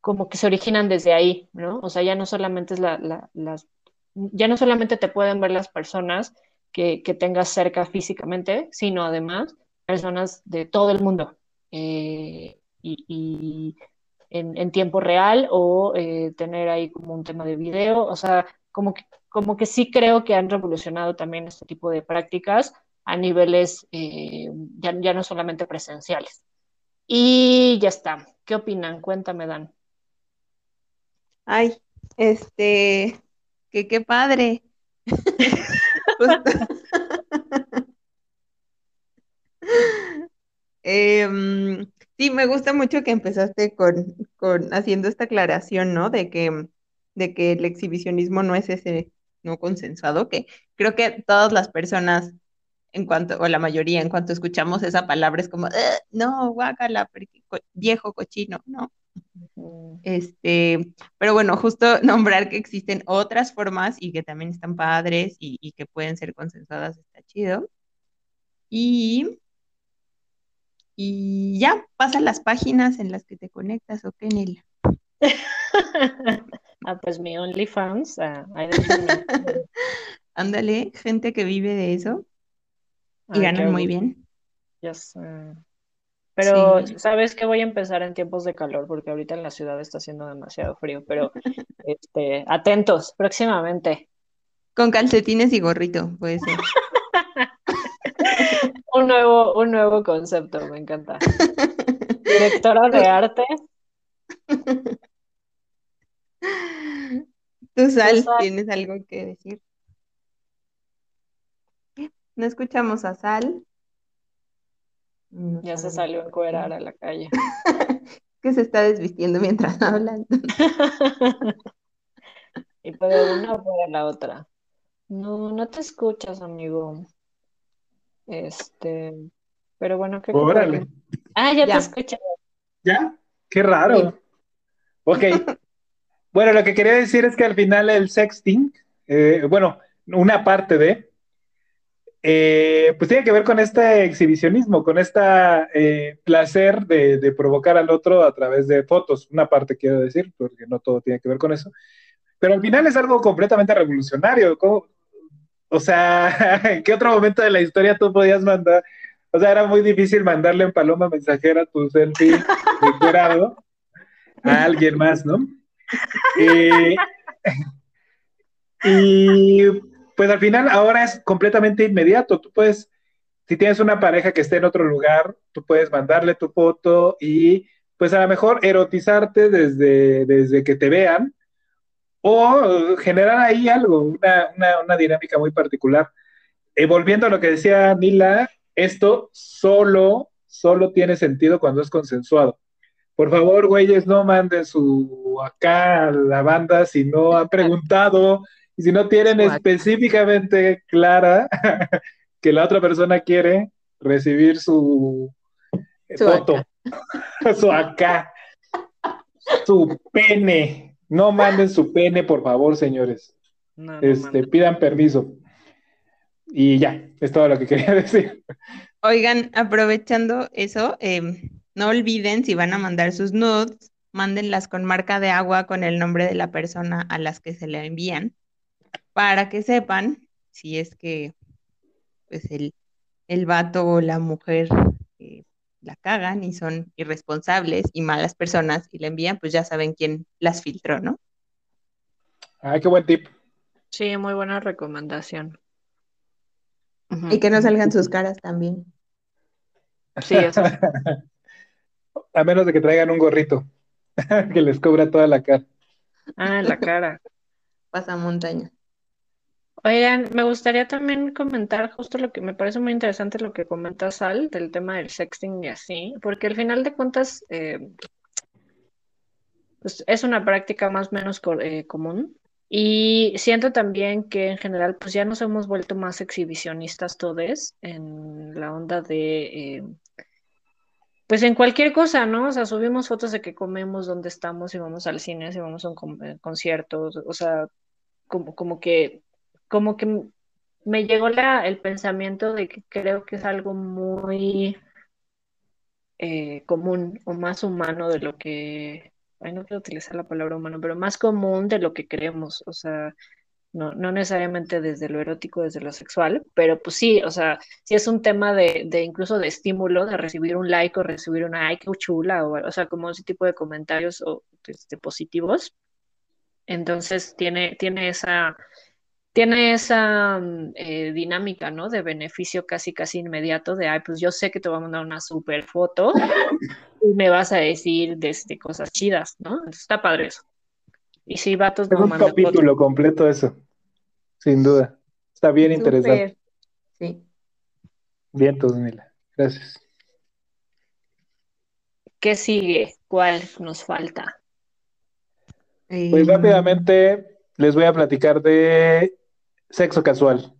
como que se originan desde ahí, ¿no? O sea, ya no solamente es la, las, ya no solamente te pueden ver las personas que, que tengas cerca físicamente, sino además personas de todo el mundo eh, y, en, tiempo real o eh, tener ahí como un tema de video, o sea, como que, como que sí creo que han revolucionado también este tipo de prácticas a niveles eh, ya, ya no solamente presenciales. Y ya está. ¿Qué opinan? Cuéntame, Dan. Ay, este, que qué padre. Em, Sí, me gusta mucho que empezaste con, con haciendo esta aclaración, ¿no? De que, de que el exhibicionismo no es ese no consensuado, que creo que todas las personas, en cuanto, o la mayoría, en cuanto escuchamos esa palabra, es como, no, guácala, viejo cochino, ¿no? Este, pero bueno, justo nombrar que existen otras formas y que también están padres y, y que pueden ser consensuadas está chido. Y y ya, pasa las páginas en las que te conectas, ¿o qué, Nela? ah, pues mi OnlyFans. Uh, Ándale, gente que vive de eso y ganan muy bien. Yes. Pero, ¿sabes que Voy a empezar en tiempos de calor porque ahorita en la ciudad está haciendo demasiado frío, pero este, atentos, próximamente. Con calcetines y gorrito, puede ser. Un, nuevo, un nuevo concepto, me encanta. Directora de arte. Tú, Sal, ¿tienes algo que decir? No escuchamos a Sal. ya se salió a encuerar a la calle. que se está desvistiendo mientras hablan. y puede una o puede la otra. No, no te escuchas, amigo. Este, pero bueno, ¿qué Órale. Ah, ya, te escucho. ¿Ya? Qué raro. Ok. bueno, lo que quería decir es que al final el sexting, eh, bueno, una parte de, eh, pues tiene que ver con este exhibicionismo, con este placer de, de, provocar al otro a través de fotos. Una parte quiero decir, porque no todo tiene que ver con eso. Pero al final es algo completamente revolucionario. ¿Cómo, o sea, ¿en qué otro momento de la historia tú podías mandar? O sea, era muy difícil mandarle en paloma mensajera tu selfie decorado a alguien más, ¿no? Eh, y pues al final ahora es completamente inmediato. Tú puedes, si tienes una pareja que esté en otro lugar, tú puedes mandarle tu foto y pues a lo mejor erotizarte desde, desde que te vean o generar ahí algo, una, dinámica muy particular. Eh, volviendo a lo que decía Nila, esto solo, solo tiene sentido cuando es consensuado. Por favor, güeyes, no manden su acá a la banda si no han preguntado y si no tienen específicamente clara que la otra persona quiere recibir su, foto, su acá, su pene. No manden su pene, por favor, señores. este, pidan permiso. Y ya, es todo lo que quería decir. Oigan, aprovechando eso, em, no olviden si van a mandar sus nudes, mándenlas con marca de agua con el nombre de la persona a las que se le envían, para que sepan si es que pues el, el vato o la mujer la cagan y son irresponsables y malas personas y la envían, pues ya saben quién las filtró, ¿no? Ay, qué buen tip. Sí, muy buena recomendación. Y que no salgan sus caras también. Sí, eso. A menos de que traigan un gorrito que les cubra toda la cara. Ah, la cara. Pasa montaña. Oigan, me gustaría también comentar justo lo que me parece muy interesante lo que comenta Sal del tema del sexting y así, porque al final de cuentas eh, pues es una práctica más o menos eh, común y siento también que en general pues ya nos hemos vuelto más exhibicionistas todos en la onda de eh, pues en cualquier cosa, ¿no? O sea, subimos fotos de que comemos, dónde estamos, si vamos al cine, si vamos a un concierto, o sea, como, como que como que me llegó la, el pensamiento de que creo que es algo muy eh, común o más humano de lo que, ay, no quiero utilizar la palabra humano, pero más común de lo que creemos, o sea, no, no necesariamente desde lo erótico, desde lo sexual, pero pues sí, o sea, sí es un tema de, de incluso de estímulo, de recibir un like o recibir una ay, qué chula, o, o sea, como ese tipo de comentarios o, este, positivos. Entonces tiene, tiene esa, tiene esa mm, eh, dinámica, ¿no? De beneficio casi, casi inmediato de, ay, pues yo sé que te voy a mandar una super foto y me vas a decir de, este, cosas chidas, ¿no? está padre eso. Y si vatos Es un capítulo completo eso, sin duda. Está bien interesante. Sí. Bien, Tosnila. Gracias. ¿qué sigue? ¿Cuál nos falta? Pues rápidamente les voy a platicar de sexo casual.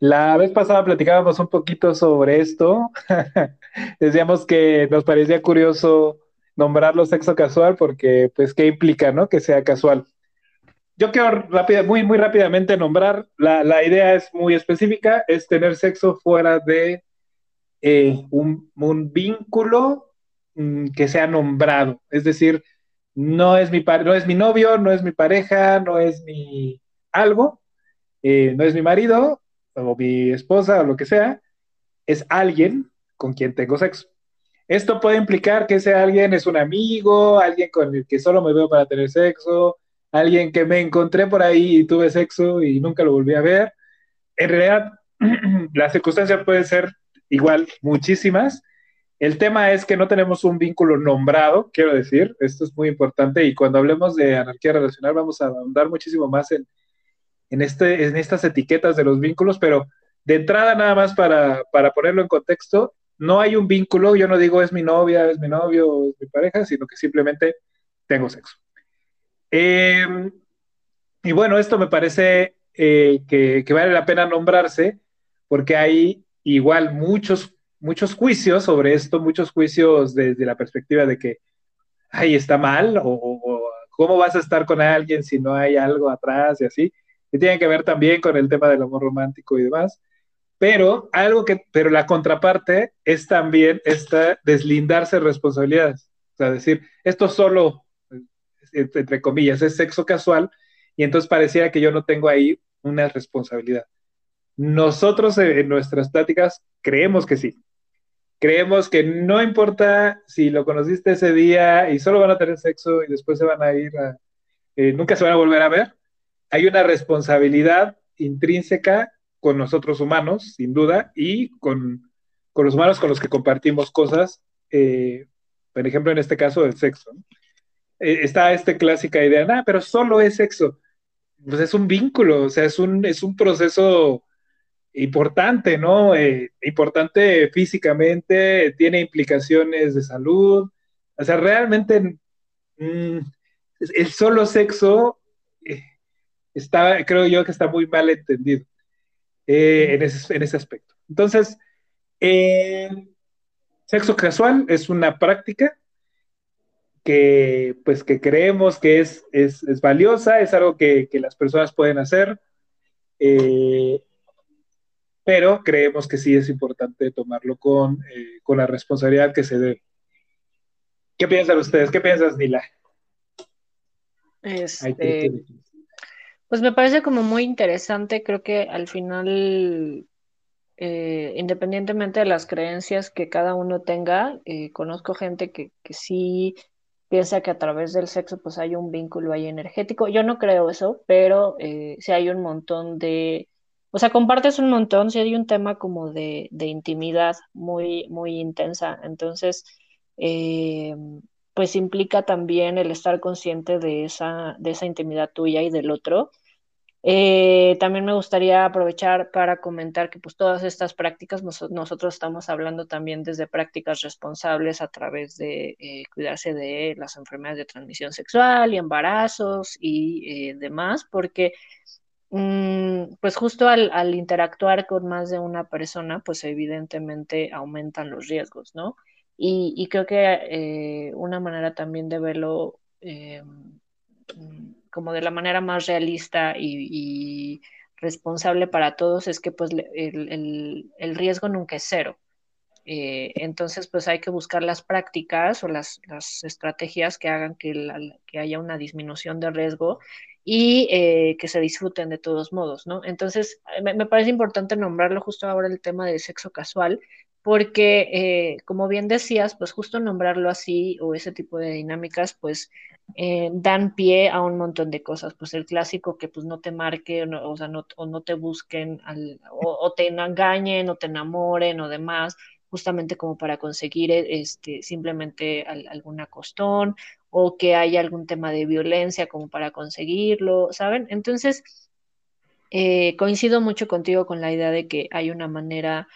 La vez pasada platicábamos un poquito sobre esto. Decíamos que nos parecía curioso nombrarlo sexo casual porque, pues, ¿qué implica, no? Que sea casual. Yo quiero muy, muy rápidamente nombrar, la, la, idea es muy específica, es tener sexo fuera de eh, un, un, vínculo mm, que sea nombrado. Es decir, no es, mi no es mi novio, no es mi pareja, no es mi algo, eh, no es mi marido o mi esposa o lo que sea, es alguien con quien tengo sexo. Esto puede implicar que ese alguien es un amigo, alguien con el que solo me veo para tener sexo, alguien que me encontré por ahí y tuve sexo y nunca lo volví a ver. En realidad, las circunstancias pueden ser igual muchísimas. El tema es que no tenemos un vínculo nombrado, quiero decir, esto es muy importante y cuando hablemos de anarquía relacional vamos a ahondar muchísimo más en, en, este, en estas etiquetas de los vínculos, pero de entrada nada más para, para ponerlo en contexto, no hay un vínculo, yo no digo es mi novia, es mi novio, es mi pareja, sino que simplemente tengo sexo. Eh, y bueno, esto me parece eh, que, que, vale la pena nombrarse porque hay igual muchos, muchos juicios sobre esto, muchos juicios desde la perspectiva de que, ay, está mal, o, cómo vas a estar con alguien si no hay algo atrás y así, que tienen que ver también con el tema del amor romántico y demás. Pero algo que, pero la contraparte es también esta deslindarse responsabilidades. O sea, decir, esto solo entre comillas, es sexo casual, y entonces parecía que yo no tengo ahí una responsabilidad. Nosotros en nuestras pláticas creemos que sí. Creemos que no importa si lo conociste ese día y solo van a tener sexo y después se van a ir a, eh, nunca se van a volver a ver. Hay una responsabilidad intrínseca con nosotros humanos, sin duda, y con, con los humanos con los que compartimos cosas, eh, por ejemplo, en este caso, el sexo. Eh, está esta clásica idea, nada, pero solo es sexo. Pues es un vínculo, o sea, es un, es un proceso importante, ¿no? Eh, importante físicamente, tiene implicaciones de salud. O sea, realmente mm, el solo sexo eh, está, creo yo que está muy mal entendido en, ese, en, ese, aspecto. Entonces, sexo casual es una práctica que pues que creemos que es, es, es valiosa, es algo que, que, las personas pueden hacer, eh, pero creemos que sí es importante tomarlo con, eh, con la responsabilidad que se debe. ¿Qué piensan ustedes? ¿Qué piensas, Nila? Este, pues me parece como muy interesante, creo que al final, eh, independientemente de las creencias que cada uno tenga, eh, conozco gente que, que sí piensa que a través del sexo pues hay un vínculo ahí energético. Yo no creo eso, pero eh, sí hay un montón de, o sea, compartes un montón, sí hay un tema como de, de intimidad muy, muy intensa. Entonces, eh, pues implica también el estar consciente de esa, de esa intimidad tuya y del otro. Eh, también me gustaría aprovechar para comentar que pues todas estas prácticas nosotros estamos hablando también desde prácticas responsables a través de eh, cuidarse de las enfermedades de transmisión sexual y embarazos y eh, demás, porque pues justo al, interactuar con más de una persona, pues evidentemente aumentan los riesgos, ¿no? Y, creo que eh, una manera también de verlo como de la manera más realista y, responsable para todos es que pues el, el, riesgo nunca es cero. Eh, entonces pues hay que buscar las prácticas o las, estrategias que hagan que, haya una disminución de riesgo y eh, que se disfruten de todos modos, ¿no? Entonces me, me, parece importante nombrarlo justo ahora el tema del sexo casual, porque eh, como bien decías, pues justo nombrarlo así o ese tipo de dinámicas, pues eh, dan pie a un montón de cosas, pues el clásico que pues no te marquen, o, sea, no, o no te busquen, al, o, te engañen, o te enamoren, o demás, justamente como para conseguir este, simplemente al, algún acostón, o que haya algún tema de violencia como para conseguirlo, ¿saben? Entonces, eh, coincido mucho contigo con la idea de que hay una manera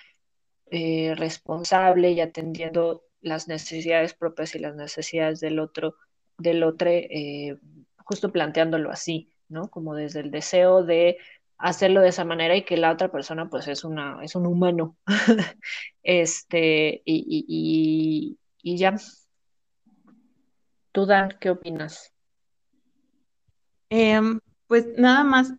eh, responsable y atendiendo las necesidades propias y las necesidades del otro, del otro, eh, justo planteándolo así, ¿no? Como desde el deseo de hacerlo de esa manera y que la otra persona pues es una es un humano. Este y, y, ya. Tú Dan qué opinas em, pues nada más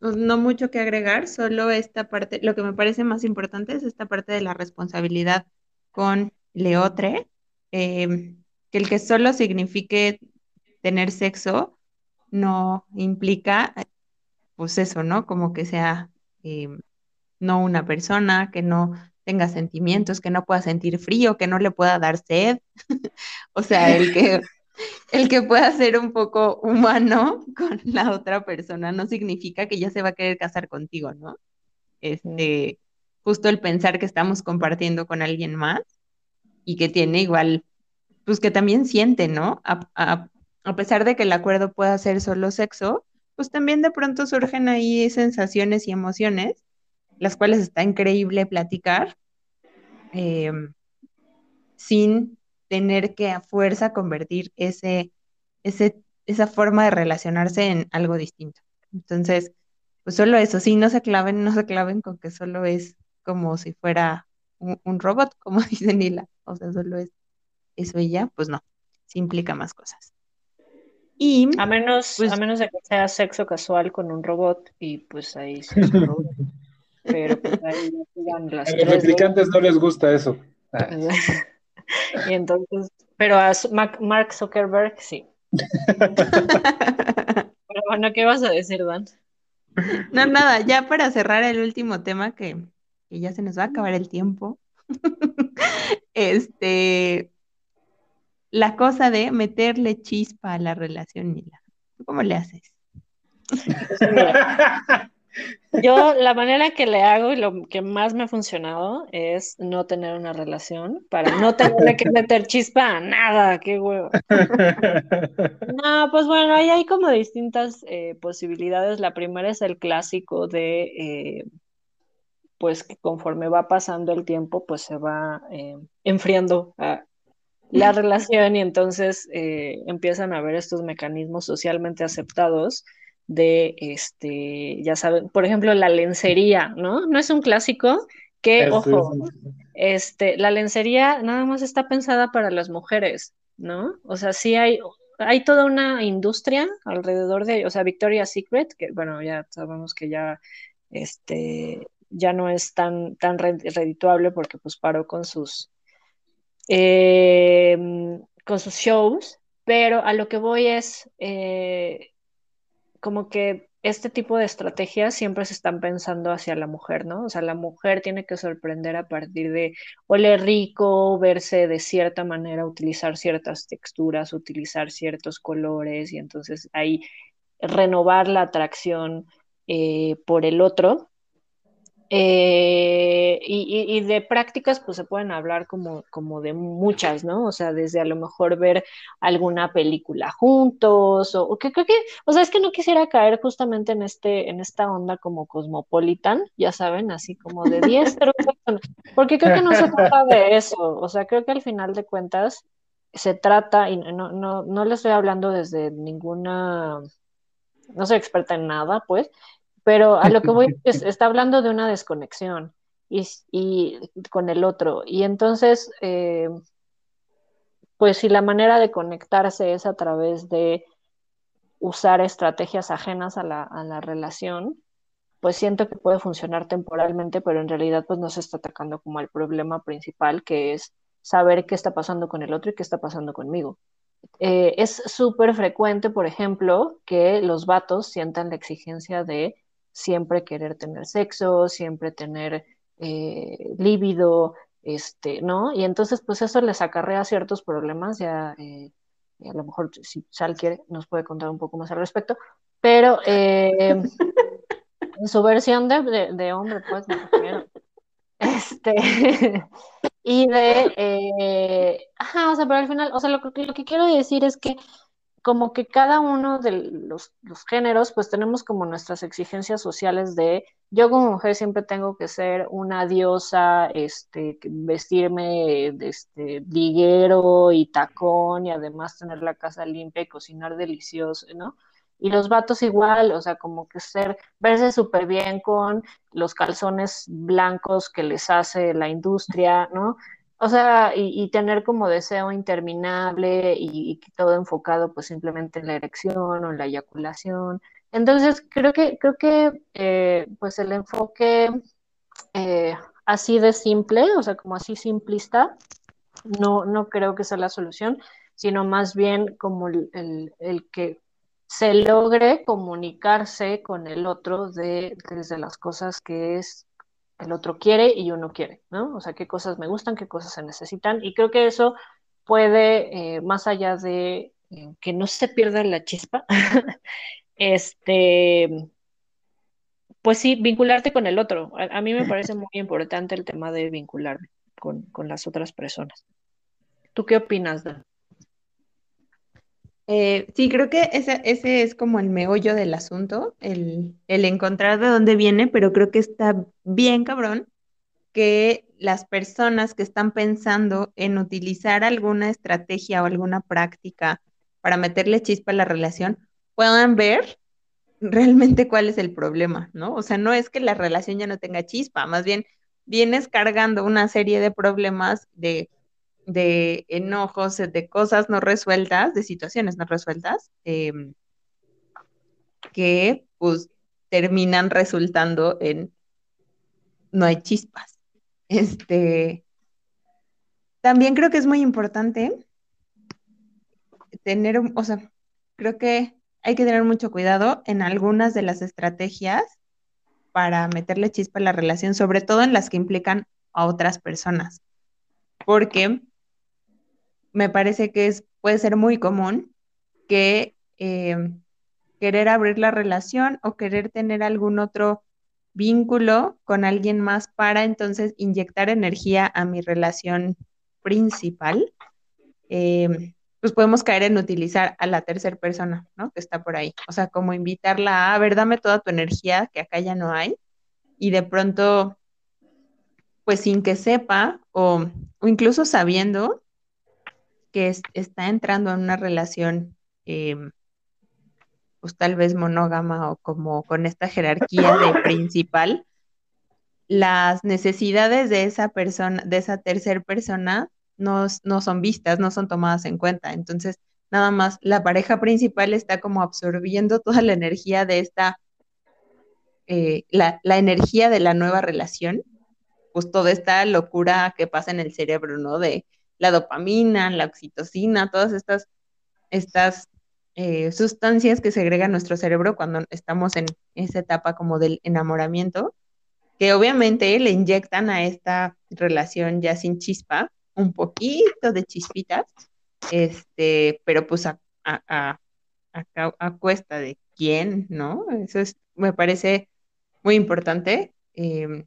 no mucho que agregar solo esta parte lo que me parece más importante es esta parte de la responsabilidad con leotre em, que el que solo signifique tener sexo no implica pues eso, ¿no? Como que sea eh, no una persona, que no tenga sentimientos, que no pueda sentir frío, que no le pueda dar sed. o sea, el que, el que pueda ser un poco humano con la otra persona no significa que ya se va a querer casar contigo, ¿no? Este, justo el pensar que estamos compartiendo con alguien más y que tiene igual, pues que también siente, ¿no? A, a pesar de que el acuerdo pueda ser solo sexo, pues también de pronto surgen ahí sensaciones y emociones, las cuales está increíble platicar, em, sin tener que a fuerza convertir ese, ese, esa forma de relacionarse en algo distinto. Entonces, pues solo eso, sí, no se claven, no se claven con que solo es como si fuera un, robot, como dice Nila, o sea, solo es eso y ya, pues no, sí implica más cosas a menos, pues a menos de que sea sexo casual con un robot, y pues ahí sí es un robot. Pero pues ahí las A los replicantes no les gusta eso. Ah. y entonces, pero a Mark Zuckerberg sí. pero bueno, ¿qué vas a decir, Dan? No, nada, ya para cerrar el último tema que, que ya se nos va a acabar el tiempo. este, la cosa de meterle chispa a la relación, Nila. cómo le haces? Yo la manera que le hago y lo que más me ha funcionado es no tener una relación para no tenerle que meter chispa a nada, qué huevo. No, pues bueno, ahí hay como distintas eh, posibilidades. La primera es el clásico de, eh, pues que conforme va pasando el tiempo, pues se va eh, enfriando la relación y entonces eh, empiezan a haber estos mecanismos socialmente aceptados de, este, ya saben, por ejemplo, la lencería, ¿no? No es un clásico que, ojo, este, la lencería nada más está pensada para las mujeres, ¿no? O sea, sí hay, hay toda una industria alrededor de, o sea, Victoria's Secret, que bueno, ya sabemos que ya, este, ya no es tan, tan redituable porque pues paró con sus eh, con sus shows, pero a lo que voy es eh, como que este tipo de estrategias siempre se están pensando hacia la mujer, ¿no? O sea, la mujer tiene que sorprender a partir de oler rico, verse de cierta manera, utilizar ciertas texturas, utilizar ciertos colores y entonces ahí renovar la atracción eh, por el otro eh, y, de prácticas, pues se pueden hablar como, como de muchas, ¿no? O sea, desde a lo mejor ver alguna película juntos, o, que creo que, o sea, es que no quisiera caer justamente en este, en esta onda como cosmopolitan, ya saben, así como de 10, porque creo que no se trata de eso, o sea, creo que al final de cuentas se trata, y no, no, no le estoy hablando desde ninguna, no soy experta en nada, pues, pero a lo que voy es, está hablando de una desconexión y, con el otro. Y entonces, eh, pues si la manera de conectarse es a través de usar estrategias ajenas a la, a la relación, pues siento que puede funcionar temporalmente, pero en realidad pues no se está atacando como el problema principal, que es saber qué está pasando con el otro y qué está pasando conmigo. Eh, es súper frecuente, por ejemplo, que los vatos sientan la exigencia de siempre querer tener sexo, siempre tener eh, líbido, este, ¿no? Y entonces, pues eso les acarrea ciertos problemas, ya eh, a lo mejor si Sal quiere, nos puede contar un poco más al respecto, pero eh, en su versión de, hombre, pues, me Este, y de, ajá, o sea, pero al final, o sea, lo, lo que quiero decir es que como que cada uno de los, géneros, pues tenemos como nuestras exigencias sociales de, yo como mujer siempre tengo que ser una diosa, este, vestirme de este, liguero y tacón y además tener la casa limpia y cocinar delicioso, ¿no? Y los vatos igual, o sea, como que ser, verse súper bien con los calzones blancos que les hace la industria, ¿no? O sea, y, tener como deseo interminable y, todo enfocado pues simplemente en la erección o en la eyaculación. Entonces, creo que, creo que eh, pues el enfoque eh, así de simple, o sea, como así simplista, no, no creo que sea la solución, sino más bien como el, el, que se logre comunicarse con el otro de, desde las cosas que es el otro quiere y uno quiere, ¿no? O sea, qué cosas me gustan, qué cosas se necesitan. Y creo que eso puede, eh, más allá de eh, que no se pierda la chispa, este, pues sí, vincularte con el otro. A, mí me parece muy importante el tema de vincularme con, las otras personas. ¿Tú qué opinas, Dan? Eh, sí, creo que ese, ese, es como el meollo del asunto, el, el, encontrar de dónde viene, pero creo que está bien cabrón que las personas que están pensando en utilizar alguna estrategia o alguna práctica para meterle chispa a la relación puedan ver realmente cuál es el problema, ¿no? O sea, no es que la relación ya no tenga chispa, más bien vienes cargando una serie de problemas de de enojos, de cosas no resueltas, de situaciones no resueltas, em, que pues terminan resultando en no hay chispas. Este, también creo que es muy importante tener, o sea, creo que hay que tener mucho cuidado en algunas de las estrategias para meterle chispa a la relación, sobre todo en las que implican a otras personas. Porque me parece que es, puede ser muy común que eh, querer abrir la relación o querer tener algún otro vínculo con alguien más para entonces inyectar energía a mi relación principal, eh, pues podemos caer en utilizar a la tercera persona, ¿no? Que está por ahí. O sea, como invitarla a, a ver, dame toda tu energía, que acá ya no hay, y de pronto, pues sin que sepa o, o incluso sabiendo, que está entrando en una relación, em, pues tal vez monógama o como con esta jerarquía de principal, las necesidades de esa persona, de esa tercera persona, no, no son vistas, no son tomadas en cuenta. Entonces, nada más la pareja principal está como absorbiendo toda la energía de esta, eh, la, la, energía de la nueva relación, pues toda esta locura que pasa en el cerebro, ¿no? De la dopamina, la oxitocina, todas estas, estas eh, sustancias que segrega nuestro cerebro cuando estamos en esa etapa como del enamoramiento, que obviamente le inyectan a esta relación ya sin chispa un poquito de chispitas, este, pero pues a, a, a, cuesta de quién, ¿no? Eso es, me parece muy importante. Em,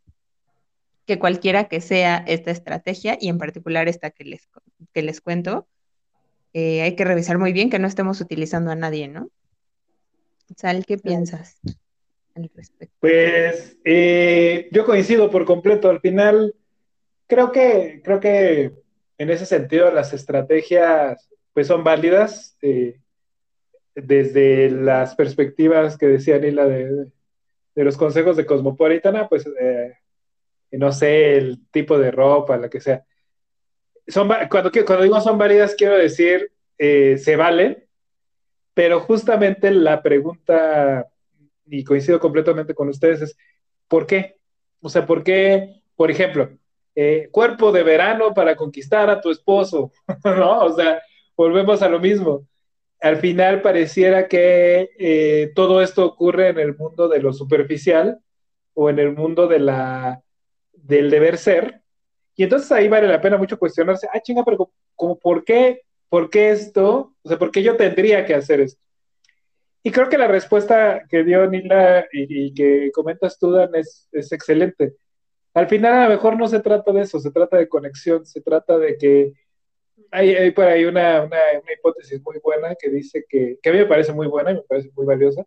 que cualquiera que sea esta estrategia y en particular esta que les, que les cuento, eh, hay que revisar muy bien que no estemos utilizando a nadie, ¿no? Sal, ¿qué piensas al respecto? Pues eh, yo coincido por completo. Al final, creo que, creo que en ese sentido las estrategias pues son válidas eh, desde las perspectivas que decía Nila de, de, los consejos de Cosmopolitana, pues no sé, el tipo de ropa, la que sea. Son, cuando, cuando digo son válidas, quiero decir, eh, se valen, pero justamente la pregunta, y coincido completamente con ustedes, es, ¿por qué? O sea, ¿por qué, por ejemplo, eh, cuerpo de verano para conquistar a tu esposo? ¿No? O sea, volvemos a lo mismo. Al final pareciera que eh, todo esto ocurre en el mundo de lo superficial o en el mundo de la del deber ser. Y entonces ahí vale la pena mucho cuestionarse, ah, chinga, pero como, ¿por qué? ¿Por qué esto? O sea, ¿por qué yo tendría que hacer esto? Y creo que la respuesta que dio Nila y, que comentas tú, Dan, es, es, excelente. Al final a lo mejor no se trata de eso, se trata de conexión, se trata de que hay, por ahí una, hipótesis muy buena que dice que, que a mí me parece muy buena y me parece muy valiosa,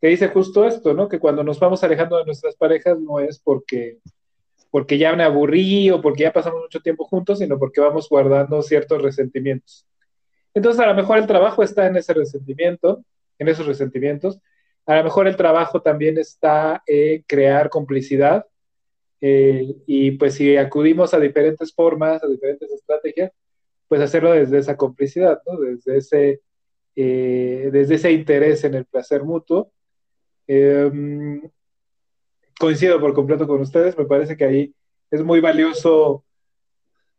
que dice justo esto, ¿no? Que cuando nos vamos alejando de nuestras parejas no es porque, porque ya me aburrí o porque ya pasamos mucho tiempo juntos, sino porque vamos guardando ciertos resentimientos. Entonces, a lo mejor el trabajo está en ese resentimiento, en esos resentimientos. A lo mejor el trabajo también está en crear complicidad. Eh, y pues si acudimos a diferentes formas, a diferentes estrategias, pues hacerlo desde esa complicidad, ¿no? Desde ese, eh, desde ese interés en el placer mutuo. Em, coincido por completo con ustedes, me parece que ahí es muy valioso,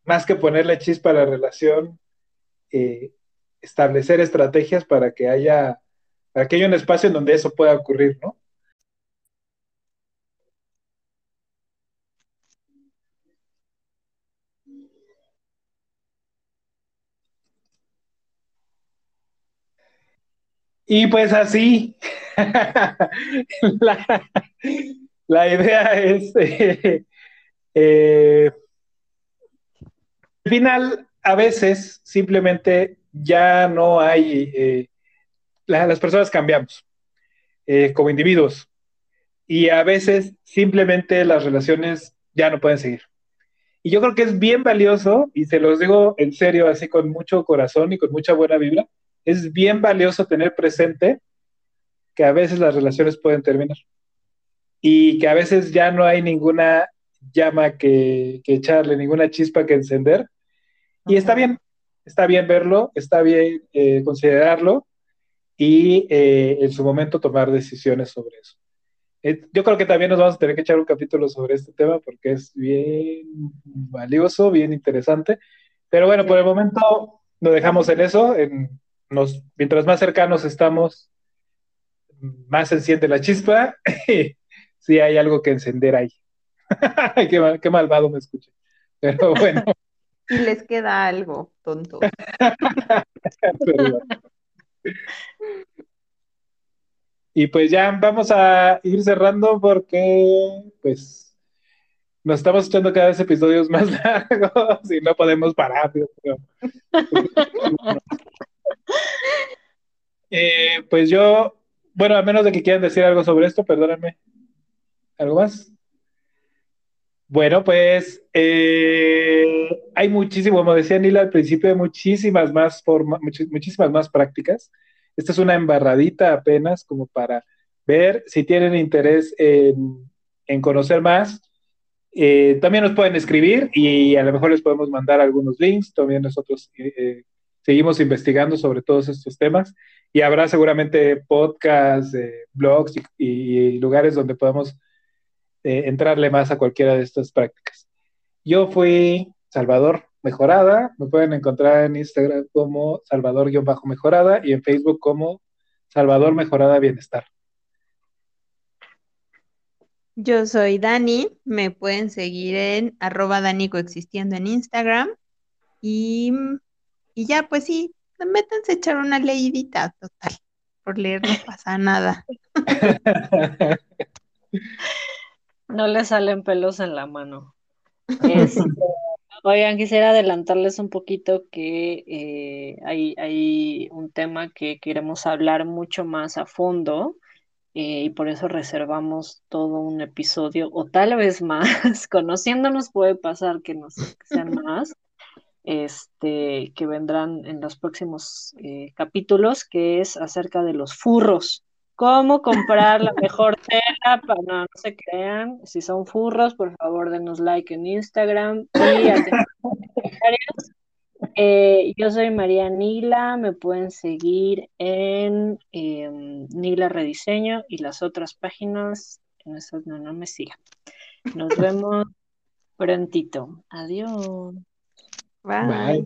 más que ponerle chispa a la relación, eh, establecer estrategias para que haya, para que haya un espacio en donde eso pueda ocurrir, ¿no? Y pues así, idea es, eh, eh, al final, a veces simplemente ya no hay, eh, las personas cambiamos como individuos y a veces simplemente las relaciones ya no pueden seguir. Y yo creo que es bien valioso, y se los digo en serio, así con mucho corazón y con mucha buena vibra, es bien valioso tener presente que a veces las relaciones pueden terminar y que a veces ya no hay ninguna llama que, que echarle, ninguna chispa que encender. Y está bien, está bien verlo, está bien eh, considerarlo y eh, en su momento tomar decisiones sobre eso. Eh, yo creo que también nos vamos a tener que echar un capítulo sobre este tema porque es bien valioso, bien interesante. Pero bueno, por el momento lo dejamos en eso. En, nos, mientras más cercanos estamos, más se enciende la chispa. sí hay algo que encender ahí. qué, qué malvado me escuché. Pero bueno. Y les queda algo, tonto. y pues ya vamos a ir cerrando porque pues nos estamos echando cada vez episodios más largos y no podemos parar. Eh, pues yo, bueno, a menos de que quieran decir algo sobre esto, perdónenme. ¿Algo más? Bueno, pues eh, hay muchísimo, como decía Nila al principio, hay muchísimas más formas, muchísimas más prácticas. Esta es una embarradita apenas como para ver si tienen interés en, conocer más. Eh, también nos pueden escribir y a lo mejor les podemos mandar algunos links. También nosotros eh, seguimos investigando sobre todos estos temas y habrá seguramente podcasts, blogs y lugares donde podamos entrarle más a cualquiera de estas prácticas. Yo fui Salvador Mejorada, me pueden encontrar en Instagram como Salvador-Mejorada y en Facebook como Salvador Mejorada Bienestar. Yo soy Dani, me pueden seguir en arroba Dani coexistiendo en Instagram y, y ya pues sí, métanse a echar una leidita total, por leer no pasa nada. No le salen pelos en la mano. Este, oigan, quisiera adelantarles un poquito que eh, hay, un tema que queremos hablar mucho más a fondo eh, y por eso reservamos todo un episodio o tal vez más. Conociéndonos puede pasar que nos sean más. Este, que vendrán en los próximos eh, capítulos, que es acerca de los furros cómo comprar la mejor tela para no, se crean. Si son furros, por favor denos like en Instagram y. Eh, yo soy María Nila, me pueden seguir en em, Nila Rediseño y las otras páginas, en esas no, no me sigan. Nos vemos prontito. Adiós. Bye.